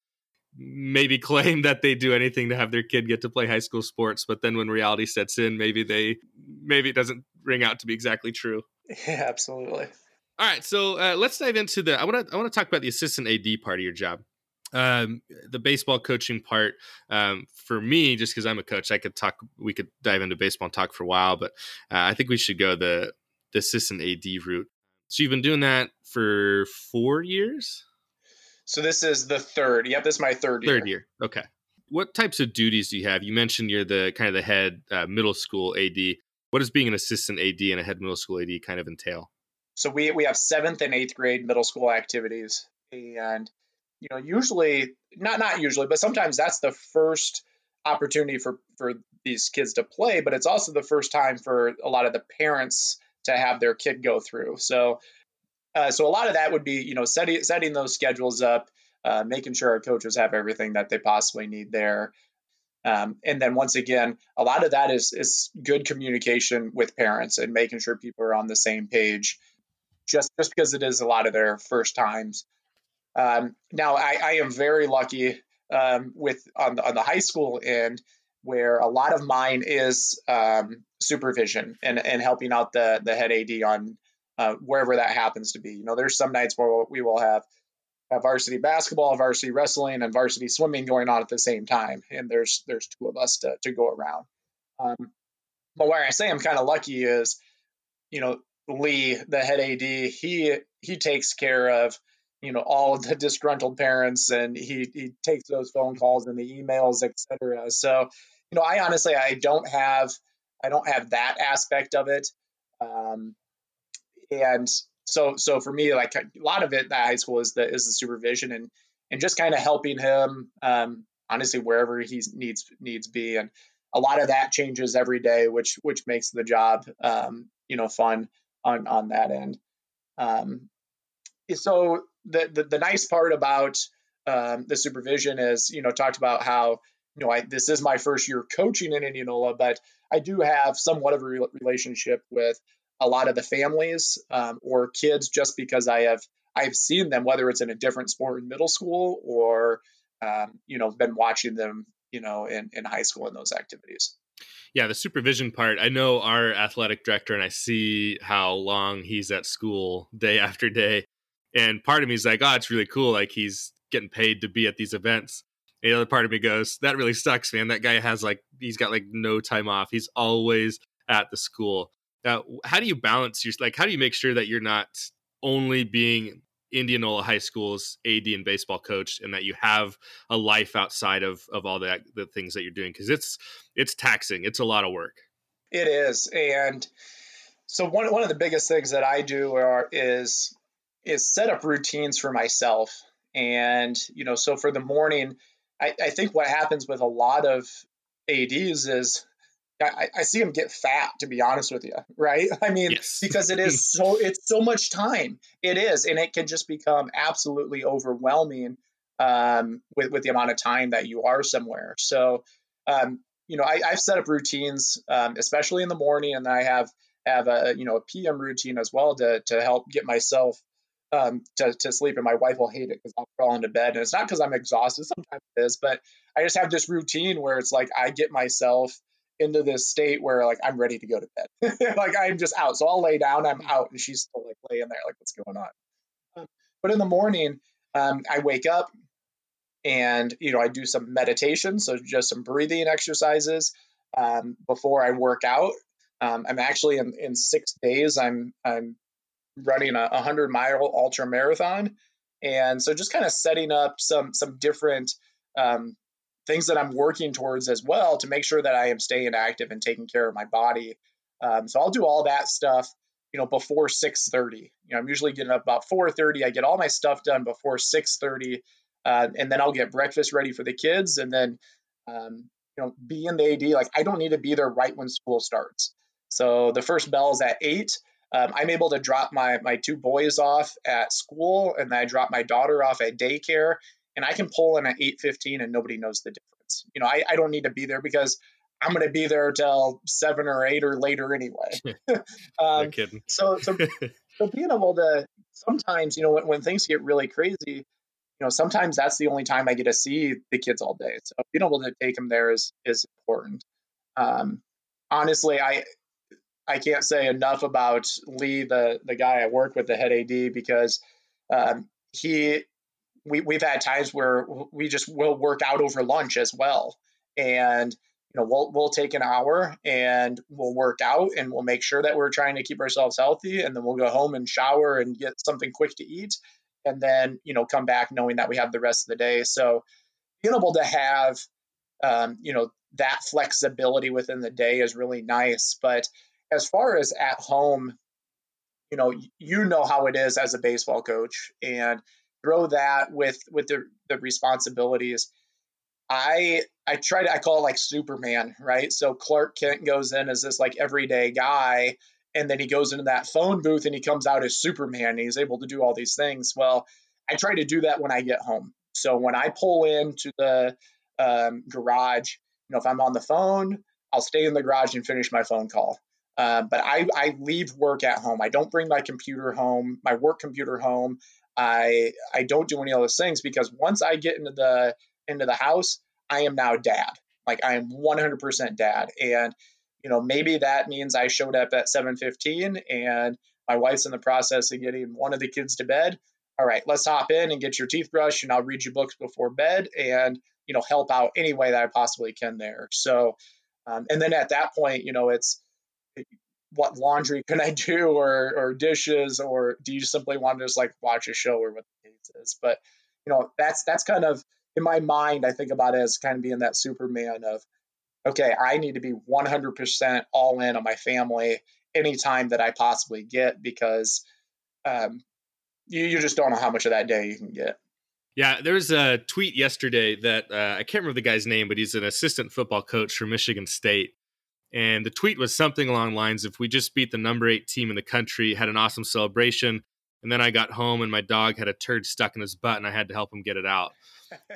maybe (laughs) claim that they do anything to have their kid get to play high school sports but then when reality sets in maybe they maybe it doesn't ring out to be exactly true. (laughs) Yeah absolutely. All right so uh, let's dive into the i want to i want to talk about the assistant AD part of your job um, the baseball coaching part um, for me just because i'm a coach i could talk we could dive into baseball and talk for a while but uh, i think we should go the the assistant AD route so you've been doing that for four years so this is the third. Yep, this is my third year. Third year. Okay. What types of duties do you have? You mentioned you're the kind of the head uh, middle school AD. What does being an assistant AD and a head middle school AD kind of entail? So we we have seventh and eighth grade middle school activities, and you know usually not not usually, but sometimes that's the first opportunity for for these kids to play, but it's also the first time for a lot of the parents to have their kid go through. So uh, so a lot of that would be, you know, setting setting those schedules up, uh, making sure our coaches have everything that they possibly need there. Um, and then once again, a lot of that is is good communication with parents and making sure people are on the same page. Just just because it is a lot of their first times. Um, now I, I, am very lucky um, with on the, on the high school end where a lot of mine is um, supervision and, and helping out the the head AD on uh, wherever that happens to be. You know, there's some nights where we will have, have varsity basketball, varsity wrestling, and varsity swimming going on at the same time, and there's there's two of us to to go around. Um, but where I say I'm kind of lucky is, you know, Lee, the head AD, he he takes care of you know all the disgruntled parents and he he takes those phone calls and the emails etc so you know i honestly i don't have i don't have that aspect of it. Um, and so so for me like a lot of it that high school is the is the supervision and and just kind of helping him um, honestly wherever he needs needs be. And a lot of that changes every day, which which makes the job um, you know fun on on that end. Um, so the, the, the nice part about um, the supervision is you know talked about how you know I, this is my first year coaching in Indianola, but I do have somewhat of a re- relationship with a lot of the families um, or kids just because I have I've seen them whether it's in a different sport in middle school or um, you know been watching them you know in, in high school in those activities. Yeah the supervision part i know our athletic director and i see how long he's at school day (laughs) after day and part of me is like oh it's really cool like he's getting paid to be at these events. And the other part of me goes that really sucks man. That guy has like he's got like no time off. He's always at the school. Now how do you balance your like how do you make sure that you're not only being Indianola High School's AD and baseball coach, and that you have a life outside of of all that the things that you're doing? Because it's it's taxing. It's a lot of work. It is, and so one one of the biggest things that I do are, is is set up routines for myself, and you know, so for the morning, I, I think what happens with a lot of ADs is I, I, see them get fat to be honest with you right? (laughs) I mean yes. because it is so (laughs) it's so much time. It is and it can just become absolutely overwhelming um, with, with the amount of time that you are somewhere. So um, you know I, have set up routines um, especially in the morning and i have have a you know a pm routine as well to, to help get myself um, to, to sleep and my wife will hate it because i'll crawl into bed and it's not because i'm exhausted sometimes it is but i just have this routine where it's like i get myself into this state where like I'm ready to go to bed. (laughs) like I'm just out. So I'll lay down, I'm out, and she's still like laying there, like what's going on. Um, but in the morning, um, I wake up and you know I do some meditation, so just some breathing exercises um, before I work out. Um, I'm actually in, in six days. I'm I'm running a 100 mile ultra marathon, and so just kind of setting up some some different um, things that I'm working towards as well to make sure that I am staying active and taking care of my body. Um, so I'll do all that stuff, you know, before 6:30. You know, I'm usually getting up about 4:30. I get all my stuff done before 6:30, uh, and then I'll get breakfast ready for the kids, and then, um, you know, be in the AD. Like I don't need to be there right when school starts. So the first bell is at eight. Um, I'm able to drop my my two boys off at school, and then I drop my daughter off at daycare, and I can pull in at 8:15 and nobody knows the difference. You know, I, I don't need to be there because I'm going to be there till seven or eight or later anyway. (laughs) (laughs) um, no kidding. so, so, (laughs) so being able to sometimes, you know, when, when things get really crazy, you know, sometimes that's the only time I get to see the kids all day. So being able to take them there is is important. Um, honestly, I I can't say enough about Lee, the the guy I work with, the head AD, because um, he we, we've had times where we just will work out over lunch as well. And, you know, we'll, we'll take an hour and we'll work out and we'll make sure that we're trying to keep ourselves healthy. And then we'll go home and shower and get something quick to eat. And then, you know, come back knowing that we have the rest of the day. So being able to have, um, you know, that flexibility within the day is really nice. But as far as at home, you know, you know how it is as a baseball coach. And throw that with with the, the responsibilities. I i try to i call it like superman right? So clark kent goes in as this like everyday guy and then he goes into that phone booth and he comes out as superman. And he's able to do all these things. Well i try to do that when i get home. So when i pull into the um, garage you know if i'm on the phone i'll stay in the garage and finish my phone call uh, but I, I leave work at home. I don't bring my computer home, my work computer home. I I don't do any of those things because once I get into the into the house, I am now dad. Like I am 100% dad, and you know maybe that means I showed up at 7:15 and my wife's in the process of getting one of the kids to bed. All right, let's hop in and get your teeth brushed, and I'll read you books before bed, and you know help out any way that I possibly can there. So, um, and then at that point, you know it's what laundry can I do or or dishes or do you simply want to just like watch a show or what the case is? But you know, that's that's kind of in my mind, I think about it as kind of being that Superman of okay, I need to be 100% all in on my family anytime that I possibly get because um, you, you just don't know how much of that day you can get. Yeah, there was a tweet yesterday that uh, I can't remember the guy's name, but he's an assistant football coach for Michigan State. And the tweet was something along lines if We just beat the number eight team in the country, had an awesome celebration. And then I got home and my dog had a turd stuck in his butt and I had to help him get it out.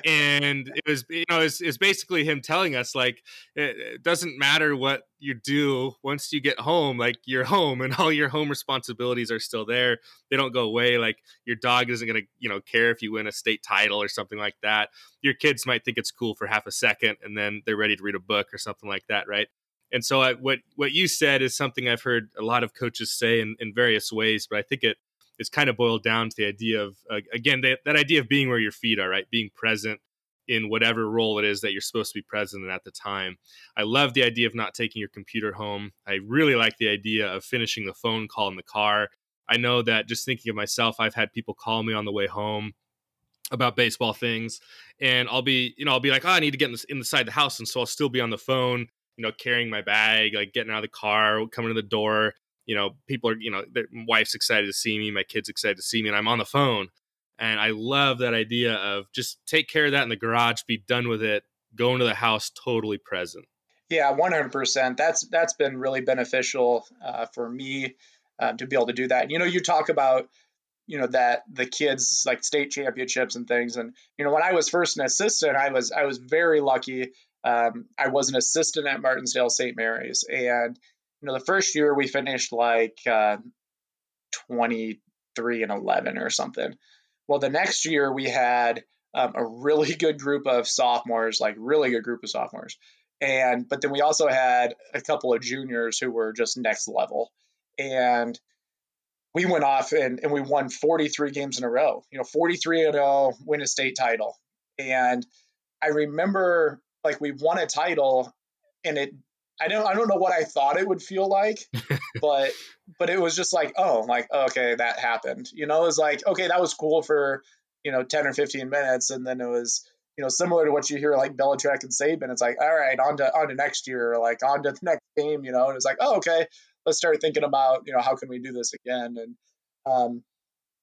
and it was, you know, it's, it's basically him telling us like, it, it, doesn't matter what you do once you get home, like you're home and all your home responsibilities are still there. They don't go away. Like your dog isn't going to, you know, care if you win a state title or something like that. Your kids might think it's cool for half a second and then they're ready to read a book or something like that. Right. And so I, what, what you said is something I've heard a lot of coaches say in, in various ways, but I think it, it's kind of boiled down to the idea of uh, again that, that idea of being where your feet are right? Being present in whatever role it is that you're supposed to be present in at the time. I love the idea of not taking your computer home. I really like the idea of finishing the phone call in the car. I know that just thinking of myself i've had people call me on the way home about baseball things and i'll be you know i'll be like oh i need to get in the, inside the house and so i'll still be on the phone you know carrying my bag like getting out of the car coming to the door you know, people are, you know, their wife's excited to see me, my kid's excited to see me, and I'm on the phone. And I love that idea of just take care of that in the garage, be done with it, go into the house totally present. Yeah, 100%. That's that's been really beneficial uh, for me um, to be able to do that. You know, you talk about you know that the kids like state championships and things and you know when i was first an assistant i was i was very lucky um, i was an assistant at Martensdale st mary's and you know, the first year we finished like uh, 23 and 11 or something. Well, the next year we had um, a really (laughs) good group of sophomores, like really good group of sophomores. And, but then we also had a couple of juniors who were just next level. And we went off and, and we won 43 games in a row, you know, 43 and 0, win a state title. And I remember like we won a title and it I don't I don't know what I thought it would feel like, (laughs) but but it was just like, oh, like okay, that happened. You know, it was like, okay, that was cool for, you know, 10 or 15 minutes and then it was, you know, similar to what you hear like Belichick and Saban, it's like, all right, on to on to next year, or like on to the next game, you know, and it's like, oh, okay, let's start thinking about, you know, how can we do this again? And um,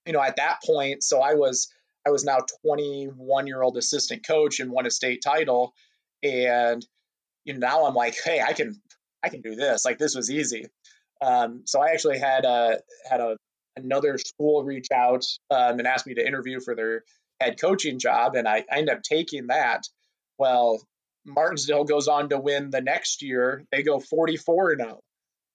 you know, at that point, so I was I was now 21 year old assistant coach and won a state title. And you know, now I'm like, hey, I can I can do this. Like this was easy. Um, so I actually had a had a another school reach out um, and ask me to interview for their head coaching job, and I, I ended up taking that. Well, martinsville goes on to win the next year. They go 44 and 0.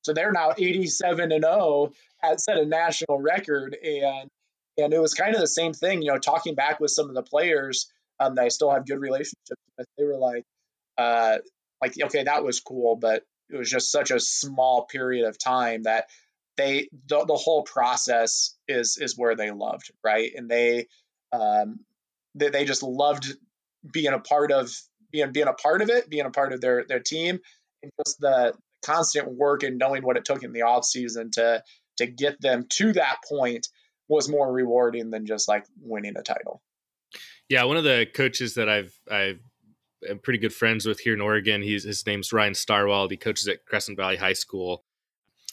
So they're now 87 and 0, at set a national record. And and it was kind of the same thing, you know, talking back with some of the players um, that I still have good relationships with. They were like, uh, like okay that was cool but it was just such a small period of time that they the, the whole process is is where they loved right? And they um they, they just loved being a part of being being a part of it being a part of their their team and just the constant work and knowing what it took in the off season to to get them to that point was more rewarding than just like winning a title. Yeah one of the coaches that i've i've am pretty good friends with here in Oregon. He's his name's Ryan Starwald. He coaches at Crescent Valley High School.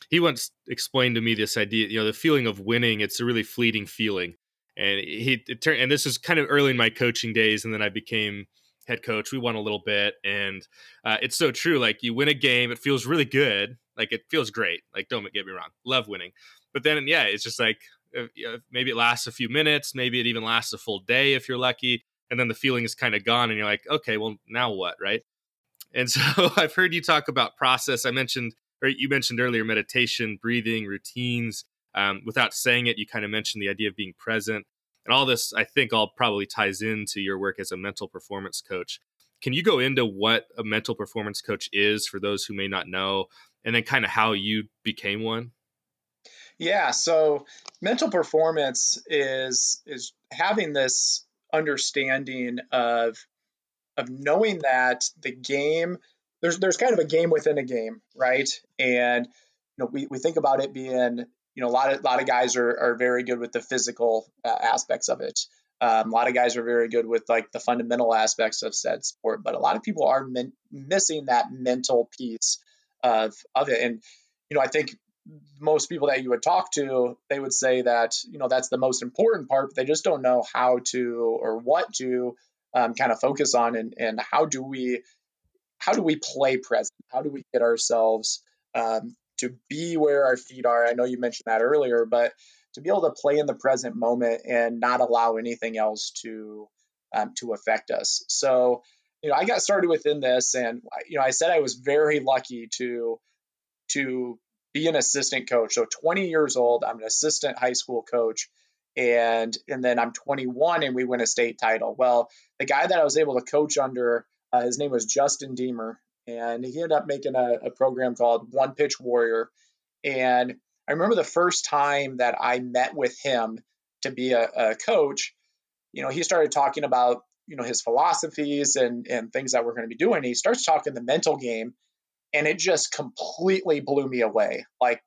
He once explained to me this idea, you know, the feeling of winning. It's a really fleeting feeling, and he it turned. And this was kind of early in my coaching days, and then I became head coach. We won a little bit, and uh, it's so true. Like you win a game, it feels really good. Like it feels great. Like don't get me wrong, love winning. But then, yeah, it's just like maybe it lasts a few minutes, maybe it even lasts a full day if you're lucky and then the feeling is kind of gone and you're like okay well now what right? And (laughs) so i've heard you talk about process. I mentioned or you mentioned earlier meditation breathing routines. Um, without saying it you kind of mentioned the idea of being present. And all this i think all probably ties into your work as a mental performance coach. Can you go into what a mental performance coach is for those who may not know and then kind of how you became one? Yeah so mental performance is is having this understanding of of knowing that the game there's there's kind of a game within a game, right? And you know, we, we think about it being you know a lot of a lot of guys are are very good with the physical uh, aspects of it. Um, a lot of guys are very good with like the fundamental aspects of said sport, but a lot of people are min- missing that mental piece of of it. And you know, I think most people that you would talk to, they would say that you know that's the most important part. But they just don't know how to or what to um, kind of focus on, and and how do we how do we play present? How do we get ourselves um, to be where our feet are? I know you mentioned that earlier, but to be able to play in the present moment and not allow anything else to um, to affect us. So, you know, I got started within this, and you know, I said I was very lucky to to be an assistant coach. So, 20 years old, I'm an assistant high school coach, and and then I'm 21, and we win a state title. Well, the guy that I was able to coach under, uh, his name was Justin Dehmer, and he ended up making a, a program called One Pitch Warrior, and I remember the first time that I met with him to be a, a coach, you know, he started talking about, you know, his philosophies and, and things that we're going to be doing. He starts talking the mental game and it just completely blew me away. Like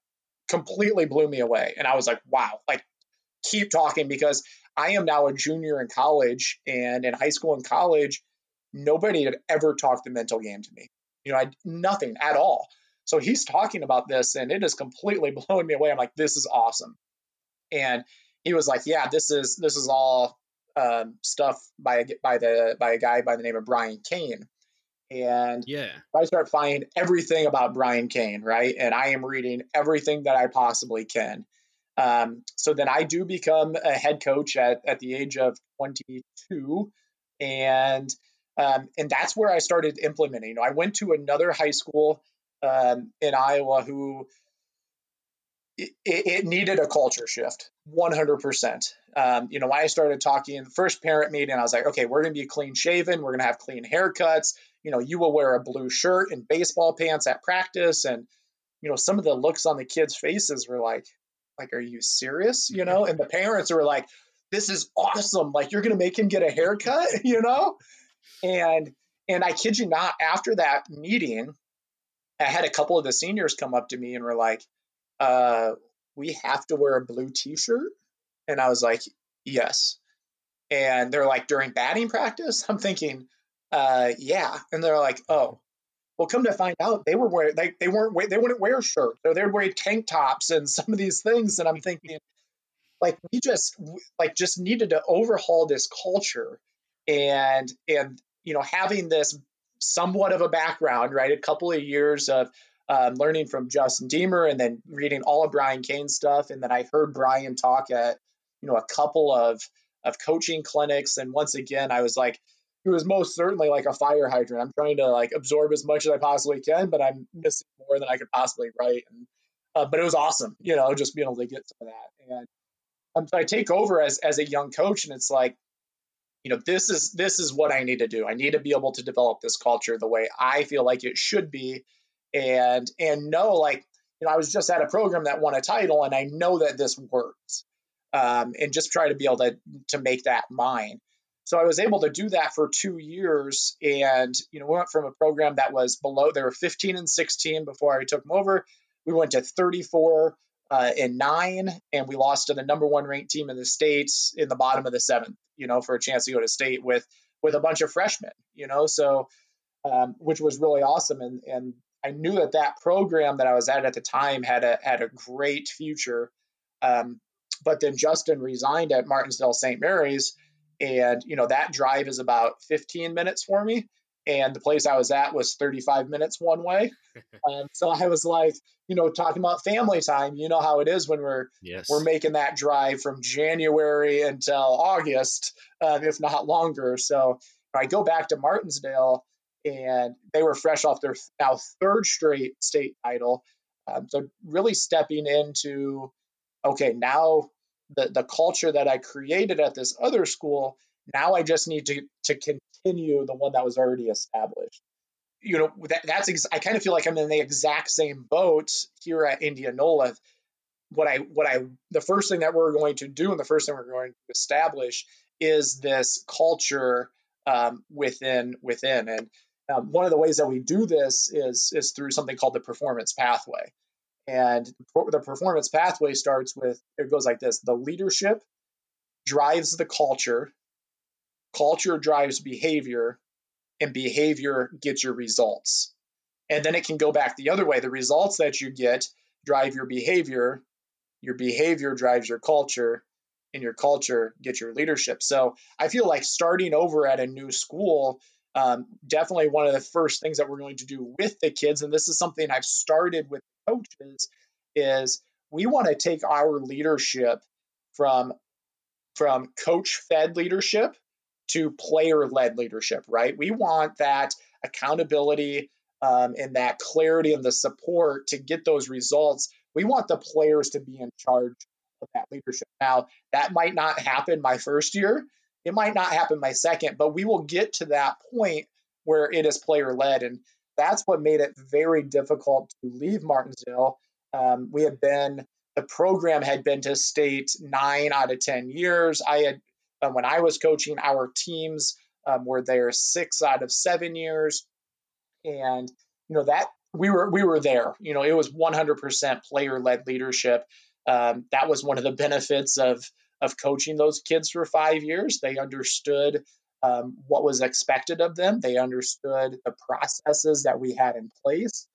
completely blew me away. And I was like, wow, like keep talking because I am now a junior in college and in high school and college, nobody had ever talked the mental game to me. You know, I nothing at all. So he's talking about this and it is completely (laughs) blowing me away. I'm like, this is awesome. And he was like, yeah, this is this is all um, stuff by by the by a guy by the name of Brian Cain. And yeah, I start finding everything about Brian Cain, right? And I am reading everything that I possibly can. Um, so then I do become a head coach at, at the age of 22. And um, and that's where I started implementing. You know, I went to another high school um, in Iowa who it, it, needed a culture shift 100% um, you know when i started talking in the first parent meeting i was like okay we're going to be clean shaven we're going to have clean haircuts you know you will wear a blue shirt and baseball pants at practice and you know some of the looks on the kids faces were like like are you serious you know and the parents were like this is awesome like you're going to make him get a haircut (laughs) you know and and i kid you not after that meeting I had a couple of the seniors come up to me and were like, uh, we have to wear a blue t-shirt. And I was like, yes. And they're like, during batting practice? (laughs) I'm thinking, uh, yeah. And they're like, oh, well, come to find out, they were wearing they, they weren't they wouldn't wear shirts or they'd wear tank tops and (laughs) some of these things. And I'm thinking, like, we just like just needed to overhaul this culture and and you know having this somewhat of a background, right? A couple of years of um, learning from Justin Dehmer and then reading all of Brian Cain's stuff. And then I heard Brian talk at, you know, a couple of, of coaching clinics. And once again, I was like, it was most certainly like a fire hydrant. I'm trying to like absorb as much as I possibly can, but I'm missing more than I could possibly write. And, uh, but it was awesome, you know, just being able to get some of that. And um, so I take over as, as a young coach and it's like, you know this is this is what i need to do i need to be able to develop this culture the way i feel like it should be and and know like you know i was just at a program that won a title and i know that this works um, and just try to be able to to make that mine so i was able to do that for two years and you know we went from a program that was below there were 15 and 16 before i took them over we went to 34 uh, in nine, and we lost to the number one ranked team in the states in the bottom of the seventh. You know, for a chance to go to state with with a bunch of freshmen. You know, so um, which was really awesome, and and I knew that that program that I was at at the time had a had a great future. Um, but then Justin resigned at Martensdale St. Mary's, and you know that drive is about 15 minutes for me and the place I was at was 35 minutes one way. (laughs) Um, so I was like, you know, talking about family time. You know how it is when we're yes. we're making that drive from January until August, uh, if not longer. So I go back to Martensdale, and they were fresh off their now third straight state title. Um, so really stepping into, okay, now the the culture that I created at this other school now I just need to to continue the one that was already established. You know, that, that's ex- I kind of feel like I'm in the exact same boat here at Indianola. What I what I the first thing that we're going to do and the first thing we're going to establish is this culture um, within within and um, one of the ways that we do this is is through something called the performance pathway and the performance pathway starts with it goes like this. The leadership drives the culture. Culture drives behavior and behavior gets your results. And then it can go back the other way. The results that you get drive your behavior, your behavior drives your culture, and your culture gets your leadership. So I feel like starting over at a new school, um, definitely one of the first things that we're going to do with the kids, and this is something I've started with coaches, is we want to take our leadership from from coach fed leadership to player led leadership, right? We want that accountability um, and that clarity and the support to get those results. We want the players to be in charge of that leadership. Now, that might not happen my first year, it might not happen my second, but we will get to that point where it is player led. And that's what made it very difficult to leave Martinsville. Um, we had been, the program had been to state nine out of 10 years. I had, um, when I was coaching, our teams um, were there six out of seven years. And, you know, that we were, we were there, you know, it was 100% player led leadership. Um, that was one of the benefits of, of coaching those kids for five years. They understood um, what was expected of them. They understood the processes that we had in place,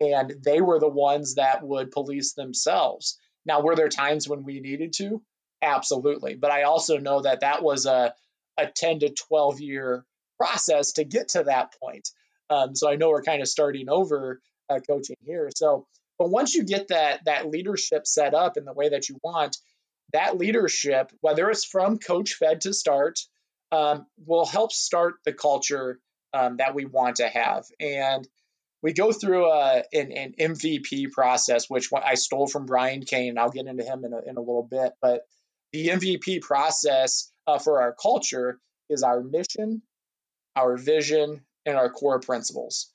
and they were the ones that would police themselves. Now, were there times when we needed to? Absolutely. But I also know that that was a, a 10 to 12 year process to get to that point. Um, so I know we're kind of starting over uh, coaching here. So, but once you get that that leadership set up in the way that you want, that leadership, whether it's from coach fed to start, um, will help start the culture um, that we want to have. And we go through a, an, an, MVP process, which I stole from Brian Cain. I'll get into him in a, in a little bit. But the MVP process uh, for our culture is our mission, our vision, and our core principles.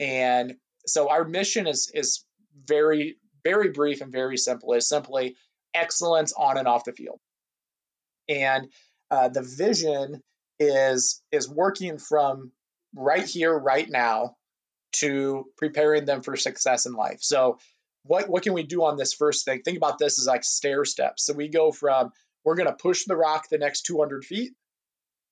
And so our mission is is very very brief and very simple. It's simply excellence on and off the field. And uh, the vision is is working from right here, right now, to preparing them for success in life. So, what what can we do on this first thing? Think about this as like stair steps. So we go from we're going to push the rock the next 200 feet.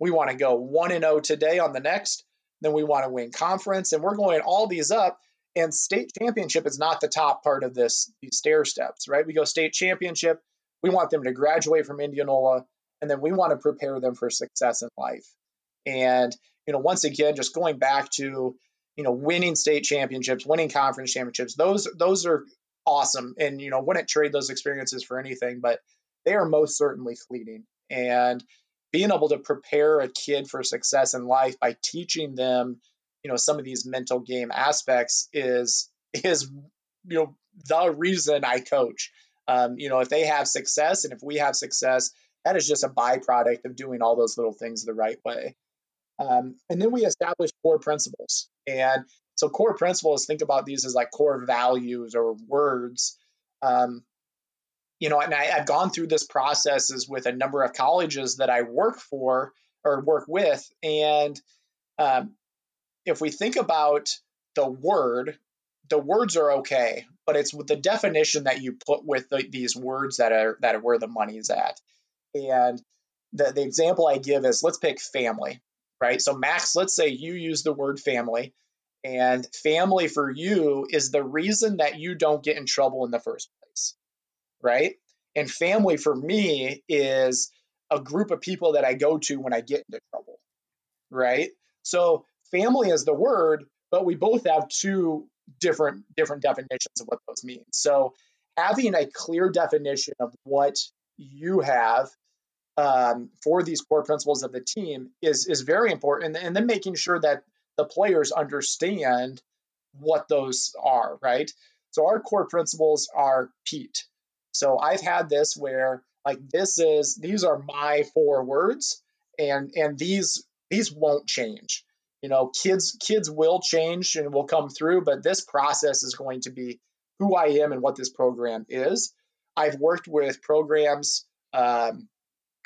We want to go one and zero oh today on the next. Then we want to win conference, and we're going all these up. And state championship is not the top part of this these stair steps, right? We go state championship. We want them to graduate from Indianola, and then we want to prepare them for success in life. And you know, once again, just going back to you know winning state championships, winning conference championships, those those are awesome. And you know, wouldn't trade those experiences for anything, but they are most certainly fleeting. And being able to prepare a kid for success in life by teaching them you know some of these mental game aspects is is you know the reason I coach. Um, you know, if they have success and if we have success, that is just a byproduct of doing all those little things the right way. Um, and then we establish core principles. And so, core principles, think about these as like core values or words. Um, you know, and I, have gone through this processes with a number of colleges that I work for or work with. And um, if we think about the word, the words are okay, but it's with the definition that you put with the, these words that are that are where the money is at. And the, the example I give is let's pick family, right? So Max, let's say you use the word family, and family for you is the reason that you don't get in trouble in the first place, right? And family for me is a group of people that I go to when I get into trouble, right? So family is the word, but we both have two different different definitions of what those mean. So having a clear definition of what you have um, for these core principles of the team is is very important, and, then making sure that the players understand what those are. Right. So our core principles are Pete. So I've had this where like this is these are my four words, and and these these won't change you know kids kids will change and will come through but this process is going to be who i am and what this program is i've worked with programs um,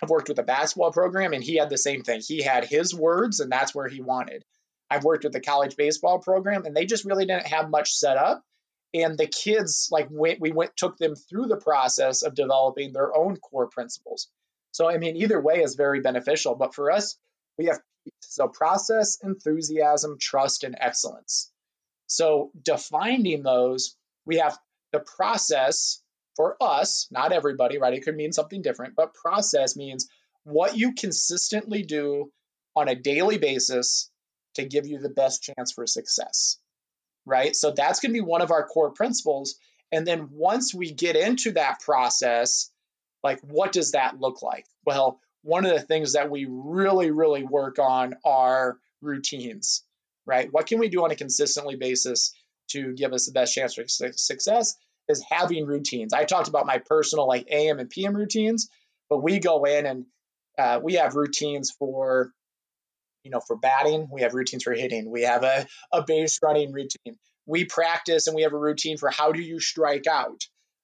i've worked with a basketball program and he had the same thing. He had his words and that's where he wanted. I've worked with the college baseball program and they just really didn't have much set up. And the kids like went, we went took them through the process of developing their own core principles. So i mean either way is very beneficial but for us we have so process, enthusiasm, trust, and excellence. So defining those, we have the process for us, not everybody, right? It could mean something different, but process means what you consistently do on a daily basis to give you the best chance for success, right? So that's going to be one of our core principles. And then once we get into that process, like what does that look like? Well, one of the things that we really, really work on are routines, right? What can we do on a consistently basis to give us the best chance for success? Is having routines. I talked about my personal like AM and PM routines, but we go in and uh, we have routines for you know for batting we have routines for hitting we have a, a base running routine. We practice and we have a routine for how do you strike out.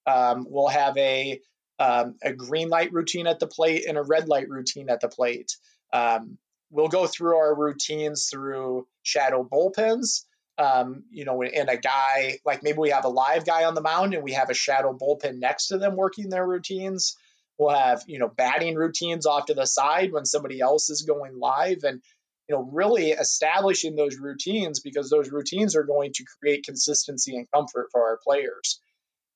Um, we'll have a um, a green light routine at the plate and a red light routine at the plate. Um, we'll go through our routines through shadow bullpens um, you know, and a guy like maybe we have a live guy on the mound and we have a shadow bullpen next to them working their routines. We'll have, you know, batting routines off to the side when somebody else is going live and, you know, really establishing those routines because those routines are going to create consistency and comfort for our players.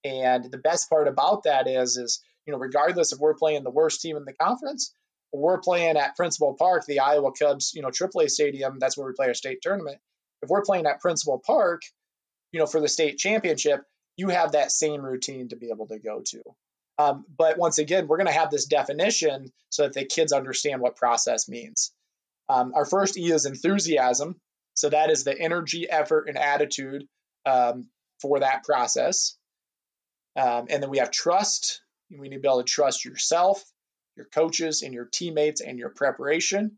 And the best part about that is, is, you know, regardless if we're playing the worst team in the conference, we're playing at Principal Park, the Iowa Cubs, you know, AAA stadium, that's where we play our state tournament. If we're playing at Principal Park, you know, for the state championship, you have that same routine to be able to go to. Um, but once again, we're going to have this definition so that the kids understand what process means. Um, our first E is enthusiasm. So that is the energy, effort, and attitude um, for that process. Um, and then we have trust. We need to be able to trust yourself, your coaches, and your teammates, and your preparation.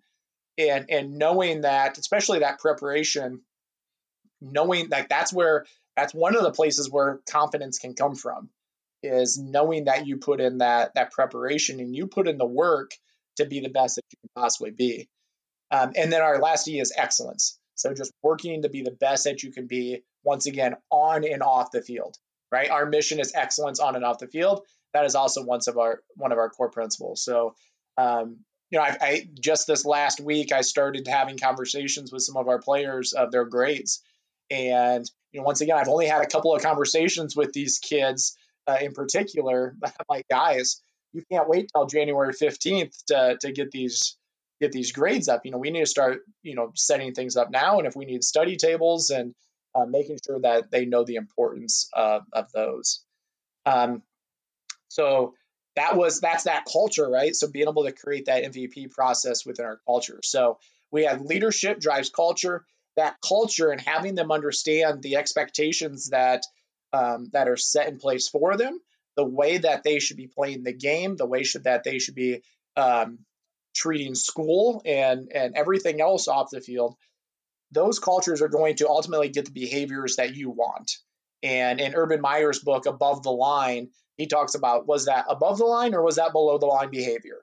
And, and knowing that, especially that preparation, knowing like that's where that's one of the places where confidence can come from is knowing that you put in that that preparation and you put in the work to be the best that you can possibly be. Um, and then our last E is excellence. So just working to be the best that you can be once again on and off the field. Right. Our mission is excellence on and off the field. That is also one of our one of our core principles. So um, you know, I, I just this last week I started having conversations with some of our players of their grades, and you know, once again, I've only had a couple of conversations with these kids uh, in particular, (laughs) like, guys, you can't wait till January 15th to, to get these get these grades up. You know, we need to start, you know, setting things up now. And if we need study tables and uh, making sure that they know the importance of, of those. Um, so that was that's that culture, right? So being able to create that MVP process within our culture. So we have leadership drives culture. That culture and having them understand the expectations that um, that are set in place for them, the way that they should be playing the game, the way should, that they should be um, treating school and and everything else off the field. Those cultures are going to ultimately get the behaviors that you want. And in Urban Meyer's book, Above the Line, he talks about was that above the line or was that below the line behavior?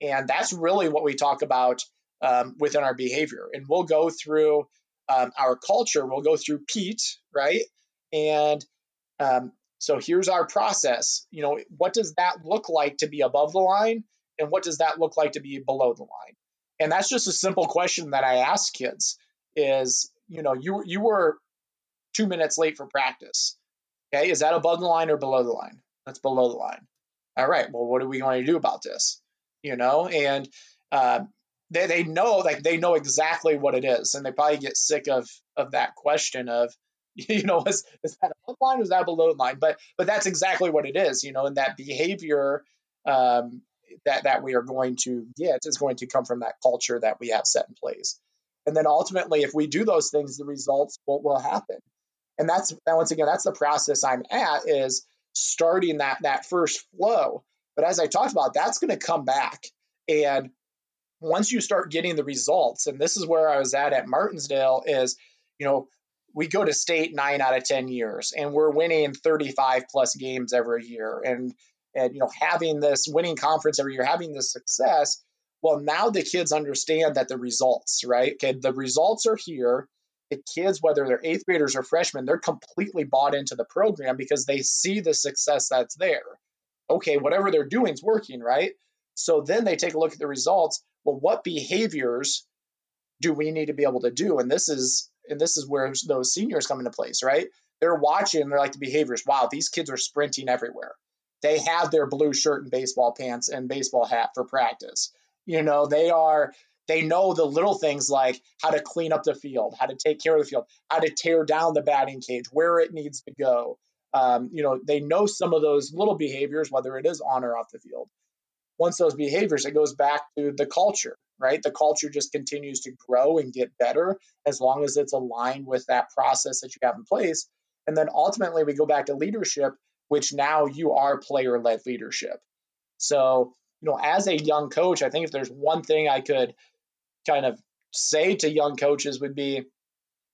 And that's really what we talk about um, within our behavior. And we'll go through um, our culture, we'll go through Pete, right? And um, so here's our process. You know, what does that look like to be above the line? And what does that look like to be below the line? And that's just a simple question that I ask kids is, you know, you you were two minutes late for practice. Okay, is that above the line or below the line? That's below the line. All right, well, what are we going to do about this? You know, and uh, they, they know like they know exactly what it is, and they probably get sick of of that question of, (laughs) you know, is, is that above line or is that below line? But but that's exactly what it is, you know, and that behavior um, that that we are going to get is going to come from that culture that we have set in place. And then ultimately, if we do those things, the results will, will happen. And that's and once again, that's the process I'm at is starting that that first flow. But as I talked about, that's going to come back. And once you start getting the results, and this is where I was at at Martensdale, is you know we go to state nine out of 10 years and we're winning 35 plus games every year. And and you know having this winning conference every year having this success well now the kids understand that the results right? Okay the results are here. The kids whether they're eighth graders or freshmen they're completely bought into the program because they see the success that's there. Okay whatever they're doing is working right? So then they take a look at the results well what behaviors do we need to be able to do and this is and this is where those seniors come into place right they're watching, they're like the behaviors. Wow, these kids are sprinting everywhere. They have their blue shirt and baseball pants and baseball hat for practice. You know, they are they know the little things like how to clean up the field, how to take care of the field, how to tear down the batting cage, where it needs to go. Um, you know, they know some of those little behaviors, whether it is on or off the field. Once those behaviors, it goes back to the culture, right? The culture just continues to grow and get better as long as it's aligned with that process that you have in place. And then ultimately, we go back to leadership, which now you are player led leadership. So, you know, as a young coach, I think if there's one thing I could kind of say to young coaches would be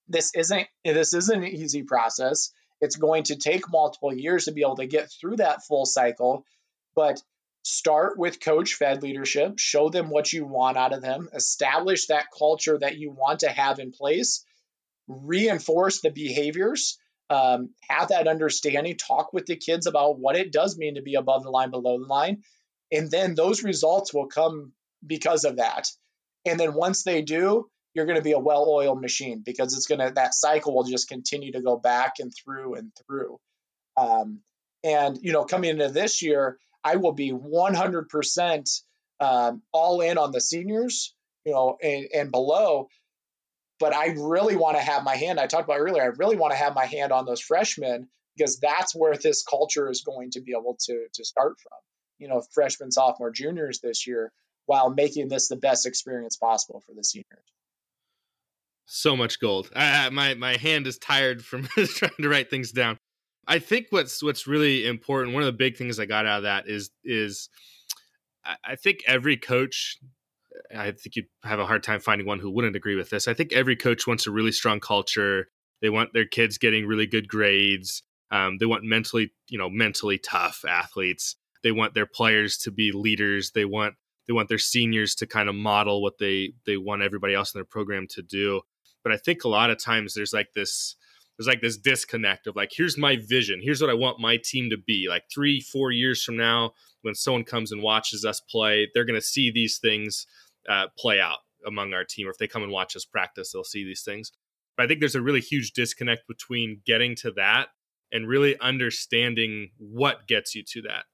this isn't this isn't an easy process. It's going to take multiple years to be able to get through that full cycle, but start with coach fed leadership, show them what you want out of them, establish that culture that you want to have in place, reinforce the behaviors, um, have that understanding, talk with the kids about what it does mean to be above the line, below the line, and then those results will come because of that. And then once they do, you're going to be a well-oiled machine because it's going to that cycle will just continue to go back and through and through. Um, and you know, coming into this year, I will be 100% um, all in on the seniors, you know, and, and below. But I really want to have my hand. I talked about earlier. I really want to have my hand on those freshmen because that's where this culture is going to be able to to start from. You know, freshmen, sophomore, juniors this year while making this the best experience possible for the seniors. So much gold. I, my my hand is tired from (laughs) trying to write things down. I think what's what's really important. One of the big things I got out of that is is I think every coach. I think you'd have a hard time finding one who wouldn't agree with this. I think every coach wants a really strong culture. They want their kids getting really good grades. Um, they want mentally, you know, mentally tough athletes. They want their players to be leaders. They want they want their seniors to kind of model what they they want everybody else in their program to do but i think a lot of times there's like this there's like this disconnect of like here's my vision here's what i want my team to be like three four years from now when someone comes and watches us play they're going to see these things uh, play out among our team or if they come and watch us practice they'll see these things. But i think there's a really huge disconnect between getting to that and really understanding what gets you to that.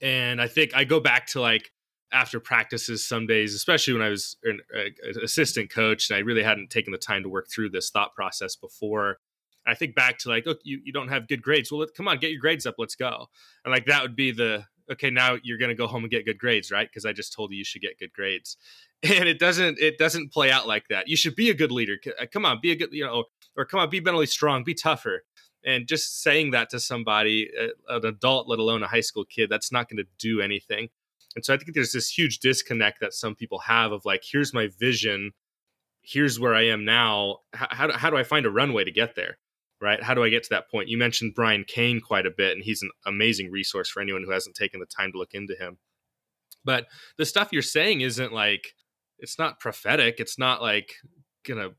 And i think i go back to like after practices some days, especially when I was an, assistant coach and I really hadn't taken the time to work through this thought process before. I think back to like, oh, you, you don't have good grades. Well, let, come on, get your grades up. Let's go. And like that would be the okay. Now you're going to go home and get good grades, right? Because I just told you you should get good grades, (laughs) and it doesn't it doesn't play out like that. You should be a good leader. Uh, come on, be a good you know, or come on, be mentally strong, be tougher. And just saying that to somebody, uh, an adult, let alone a high school kid, that's not going to do anything. And so I think there's this huge disconnect that some people have of like, here's my vision, here's where I am now. How, how, do, how do I find a runway to get there? Right? How do I get to that point? You mentioned Brian Cain quite a bit, and he's an amazing resource for anyone who hasn't taken the time to look into him. But the stuff you're saying isn't like, it's not prophetic. It's not like gonna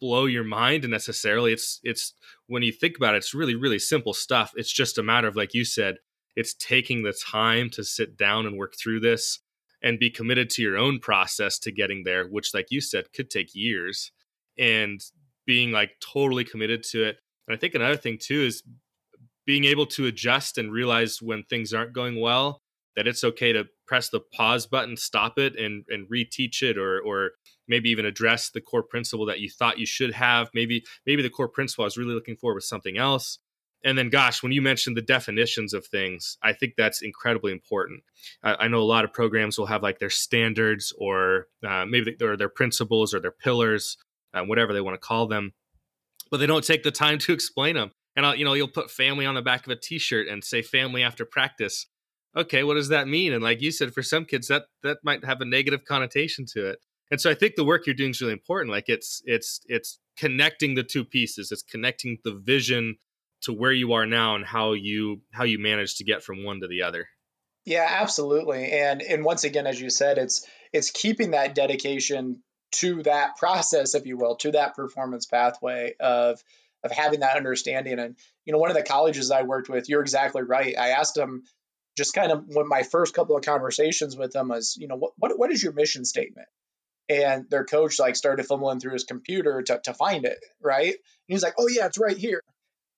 blow your mind necessarily. It's it's when you think about it, it's really really simple stuff. It's just a matter of like you said, it's taking the time to sit down and work through this and be committed to your own process to getting there, which, like you said, could take years. And being like totally committed to it. And I think another thing too is being able to adjust and realize when things aren't going well that it's okay to press the pause button, stop it, and and reteach it, or or maybe even address the core principle that you thought you should have. Maybe maybe the core principle I was really looking for was something else and then gosh when you mentioned the definitions of things i think that's incredibly important. I, I know a lot of programs will have like their standards or uh, maybe they, or their principles or their pillars uh, whatever they want to call them but they don't take the time to explain them and I'll, you know you'll put family on the back of a t-shirt and say family after practice. Okay what does that mean? And like you said for some kids that that might have a negative connotation to it. And so i think the work you're doing is really important. Like it's it's it's connecting the two pieces. It's connecting the vision to where you are now and how you how you manage to get from one to the other. Yeah absolutely. And and once again as you said it's it's keeping that dedication to that process if you will to that performance pathway of of having that understanding. And you know one of the colleges i worked with you're exactly right. I asked them just kind of when my first couple of conversations with them was you know what what, what is your mission statement? And their coach like started fumbling through his computer to, to find it right? And he's like oh yeah it's right here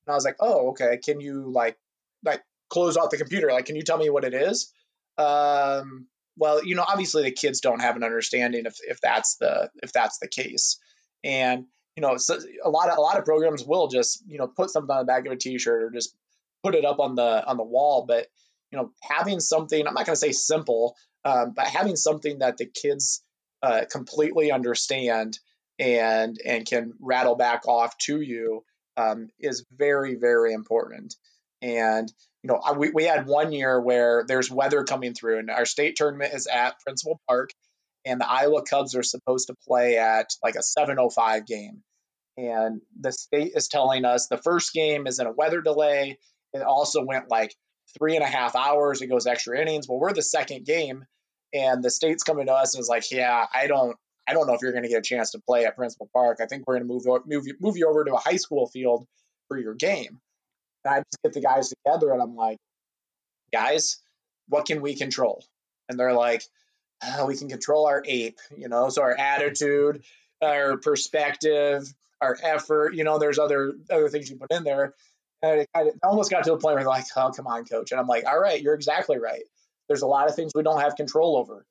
And I was like, oh, okay. Can you like like close off the computer? Like, can you tell me what it is? Um, well, you know, obviously the kids don't have an understanding if if that's the if that's the case, and you know, so a lot of a lot of programs will just you know put something on the back of a T-shirt or just put it up on the on the wall, but you know, having something I'm not going to say simple, um, but having something that the kids uh, completely understand and and can rattle back off to you um, is very very important. And you know, we, we had one year where there's weather coming through, and our state tournament is at Principal Park, and the Iowa Cubs are supposed to play at like a 7:05 game. And the state is telling us the first game is in a weather delay. It also went like three and a half hours. It goes extra innings. Well, we're the second game, and the state's coming to us and is like, "Yeah, I don't, I don't know if you're going to get a chance to play at Principal Park. I think we're going to move move you, move you over to a high school field for your game." And I just get the guys together, and I'm like, "Guys, what can we control?" And they're like, oh, "We can control our ape, you know, so our attitude, our perspective." Our effort, you know, there's other other things you put in there, and of, almost got to the point where they're like, oh, come on, coach. And I'm like, all right, you're exactly right. There's a lot of things we don't have control over.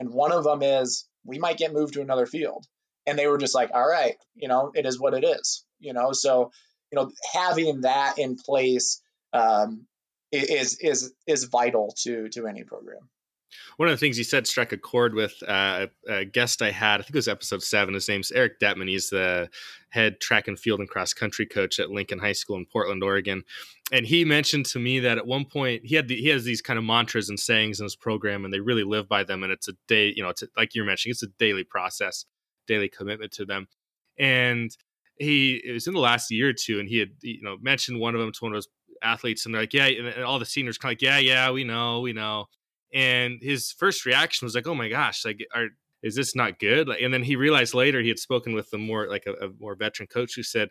And one of them is we might get moved to another field. And they were just like, all right, you know, it is what it is, you know? So, you know, having that in place um, is, is, is vital to, to any program one of the things he said struck a chord with uh, a guest I had. I think it was episode seven. His name's Eric Detman. He's the head track and field and cross country coach at Lincoln High School in Portland, Oregon. And he mentioned to me that at one point he had the, he has these kind of mantras and sayings in his program, and they really live by them. And it's a day, you know, it's a, like you're mentioning, it's a daily process, daily commitment to them. And he it was in the last year or two, and he had you know mentioned one of them to one of his athletes, and they're like, yeah, and all the seniors kind of like, yeah, yeah, we know, we know and his first reaction was like oh my gosh like are is this not good? Like, and then he realized later he had spoken with the more like a, a more veteran coach who said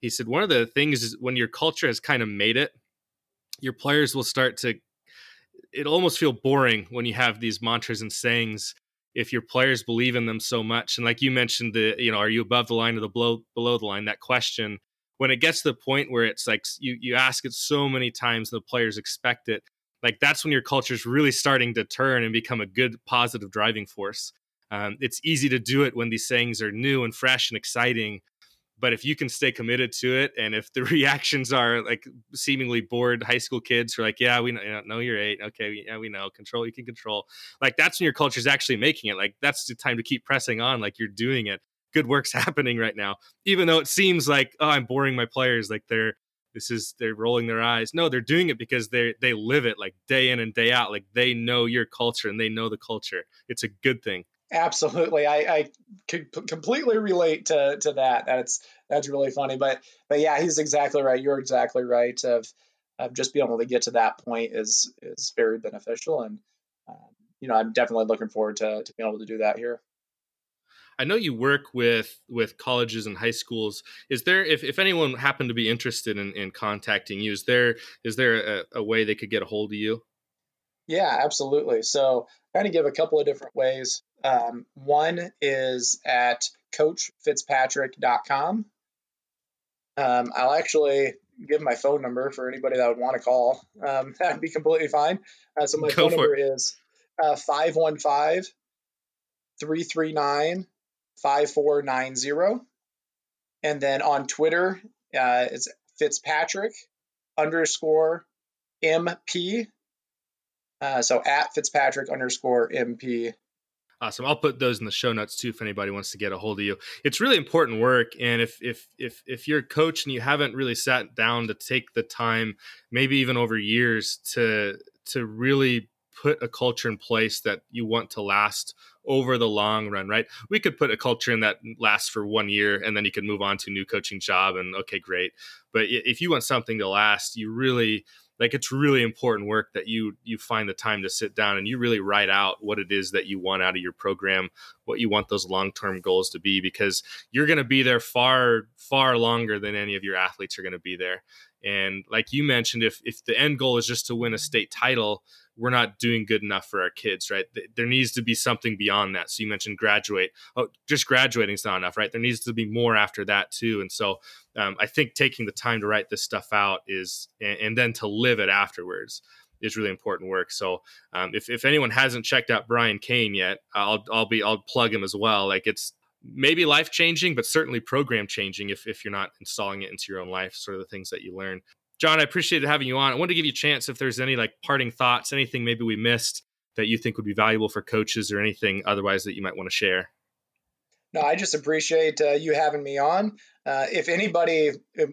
he said one of the things is when your culture has kind of made it your players will start to it'll almost feel boring when you have these mantras and sayings if your players believe in them so much. And like you mentioned the you know are you above the line or the below below the line? That question when it gets to the point where it's like you you ask it so many times and the players expect it like that's when your culture is really starting to turn and become a good positive driving force. Um, it's easy to do it when these things are new and fresh and exciting but if you can stay committed to it and if the (laughs) reactions are like seemingly bored high school kids who are like yeah we know, you're eight okay yeah we know control you can control like that's when your culture is actually making it like that's the time to keep pressing on like you're doing it. Good work's (laughs) happening right now even though it seems like oh i'm boring my players like they're this is they're rolling their eyes. No they're doing it because they they live it like day in and day out like they know your culture and they know the culture. It's a good thing. Absolutely. I i could completely relate to to that. That's that's really funny. But but yeah he's exactly right. You're exactly right of of just being able to get to that point is is very beneficial. And um, you know i'm definitely looking forward to to being able to do that here I know you work with with colleges and high schools. Is there, if, if anyone happened to be interested in, in contacting you, is there is there a, a way they could get a hold of you? Yeah, absolutely. So, kind of give a couple of different ways. Um, one is at coachfitzpatrick.com. Um, I'll actually give my phone number for anybody that would want to call. Um, (laughs) that'd be completely fine. Uh, so, my Go phone number it. is uh, 515 339 5490. And then on Twitter, uh, it's Fitzpatrick underscore MP. Uh, so at Fitzpatrick underscore MP. Awesome. I'll put those in the show notes too if anybody wants to get a hold of you. It's really important work, and if if if if you're a coach and you haven't really sat down to take the time, maybe even over years, to to really put a culture in place that you want to last over the long run, right? We could put a culture in that lasts for one year and then you can move on to a new coaching job and okay, great. But if you want something to last, you really like it's really important work that you you find the time to sit down and you really write out what it is that you want out of your program what you want those long-term goals to be because you're going to be there far far longer than any of your athletes are going to be there And like you mentioned, if if the end goal is just to win a state title, we're not doing good enough for our kids, right? There needs to be something beyond that. So you mentioned graduate. Oh, just graduating is not enough, right? There needs to be more after that too. And so um, I think taking the time to write this stuff out is, and, and then to live it afterwards is really important work. So um, if, if anyone hasn't checked out Brian Cain yet, I'll I'll be I'll plug him as well. Like it's maybe life changing, but certainly program changing if if you're not installing it into your own life. Sort of the things that you learn. John, I appreciated having you on. I wanted to give you a chance if there's any like parting thoughts, anything maybe we missed that you think would be valuable for coaches or anything otherwise that you might want to share. No, I just appreciate uh, you having me on. Uh, if anybody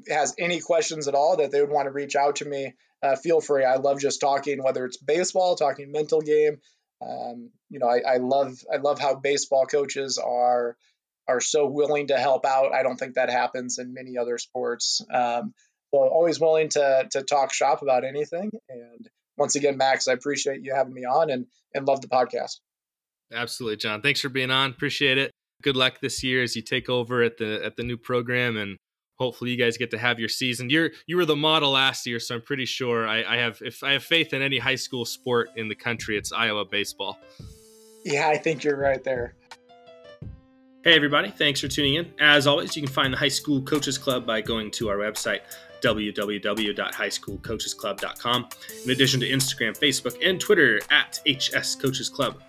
has any questions at all that they would want to reach out to me, uh, feel free. I love just talking, whether it's baseball, talking mental game. Um, you know, I, I, love I love how baseball coaches are are so willing to help out. I don't think that happens in many other sports. Um, so always willing to to talk shop about anything. And once again, Max, I appreciate you having me on and and love the podcast. Absolutely, John. Thanks for being on. Appreciate it. Good luck this year as you take over at the at the new program and hopefully you guys get to have your season. You're you were the model last year, so I'm pretty sure I, I have if I have faith in any high school sport in the country, it's Iowa baseball. Yeah, I think you're right there. Hey everybody, thanks for tuning in. As always, you can find the High School Coaches Club by going to our website www.highschoolcoachesclub.com. In addition to Instagram, Facebook, and Twitter at HS Coaches Club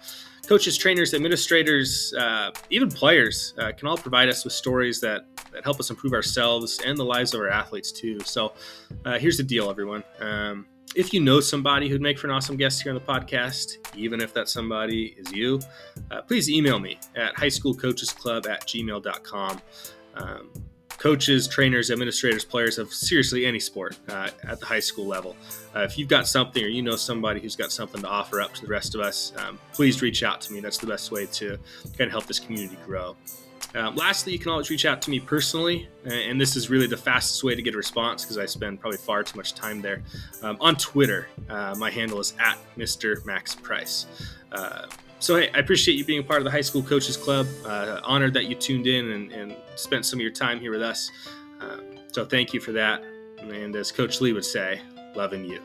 coaches, trainers, administrators, uh, even players uh, can all provide us with stories that, that help us improve ourselves and the lives of our athletes too. So uh, here's the deal, everyone. Um, if you know somebody who'd make for an awesome guest here on the podcast, even if that somebody is you, uh, please email me at highschoolcoachesclub at gmail.com. Um, coaches, trainers, administrators, players of seriously any sport uh, at the high school level. Uh, if you've got something or you know somebody who's got something to offer up to the rest of us, um, please reach out to me. That's the best way to kind of help this community grow. Um, lastly, you can always reach out to me personally, and this is really the fastest way to get a response because I spend probably far too much time there. Um, on Twitter, uh, my handle is at Mr. Max Price. Uh, so, hey, I appreciate you being a part of the High School Coaches Club. Uh, honored that you tuned in and, and, spent some of your time here with us. Uh, so, thank you for that. And as Coach Lee would say, loving you.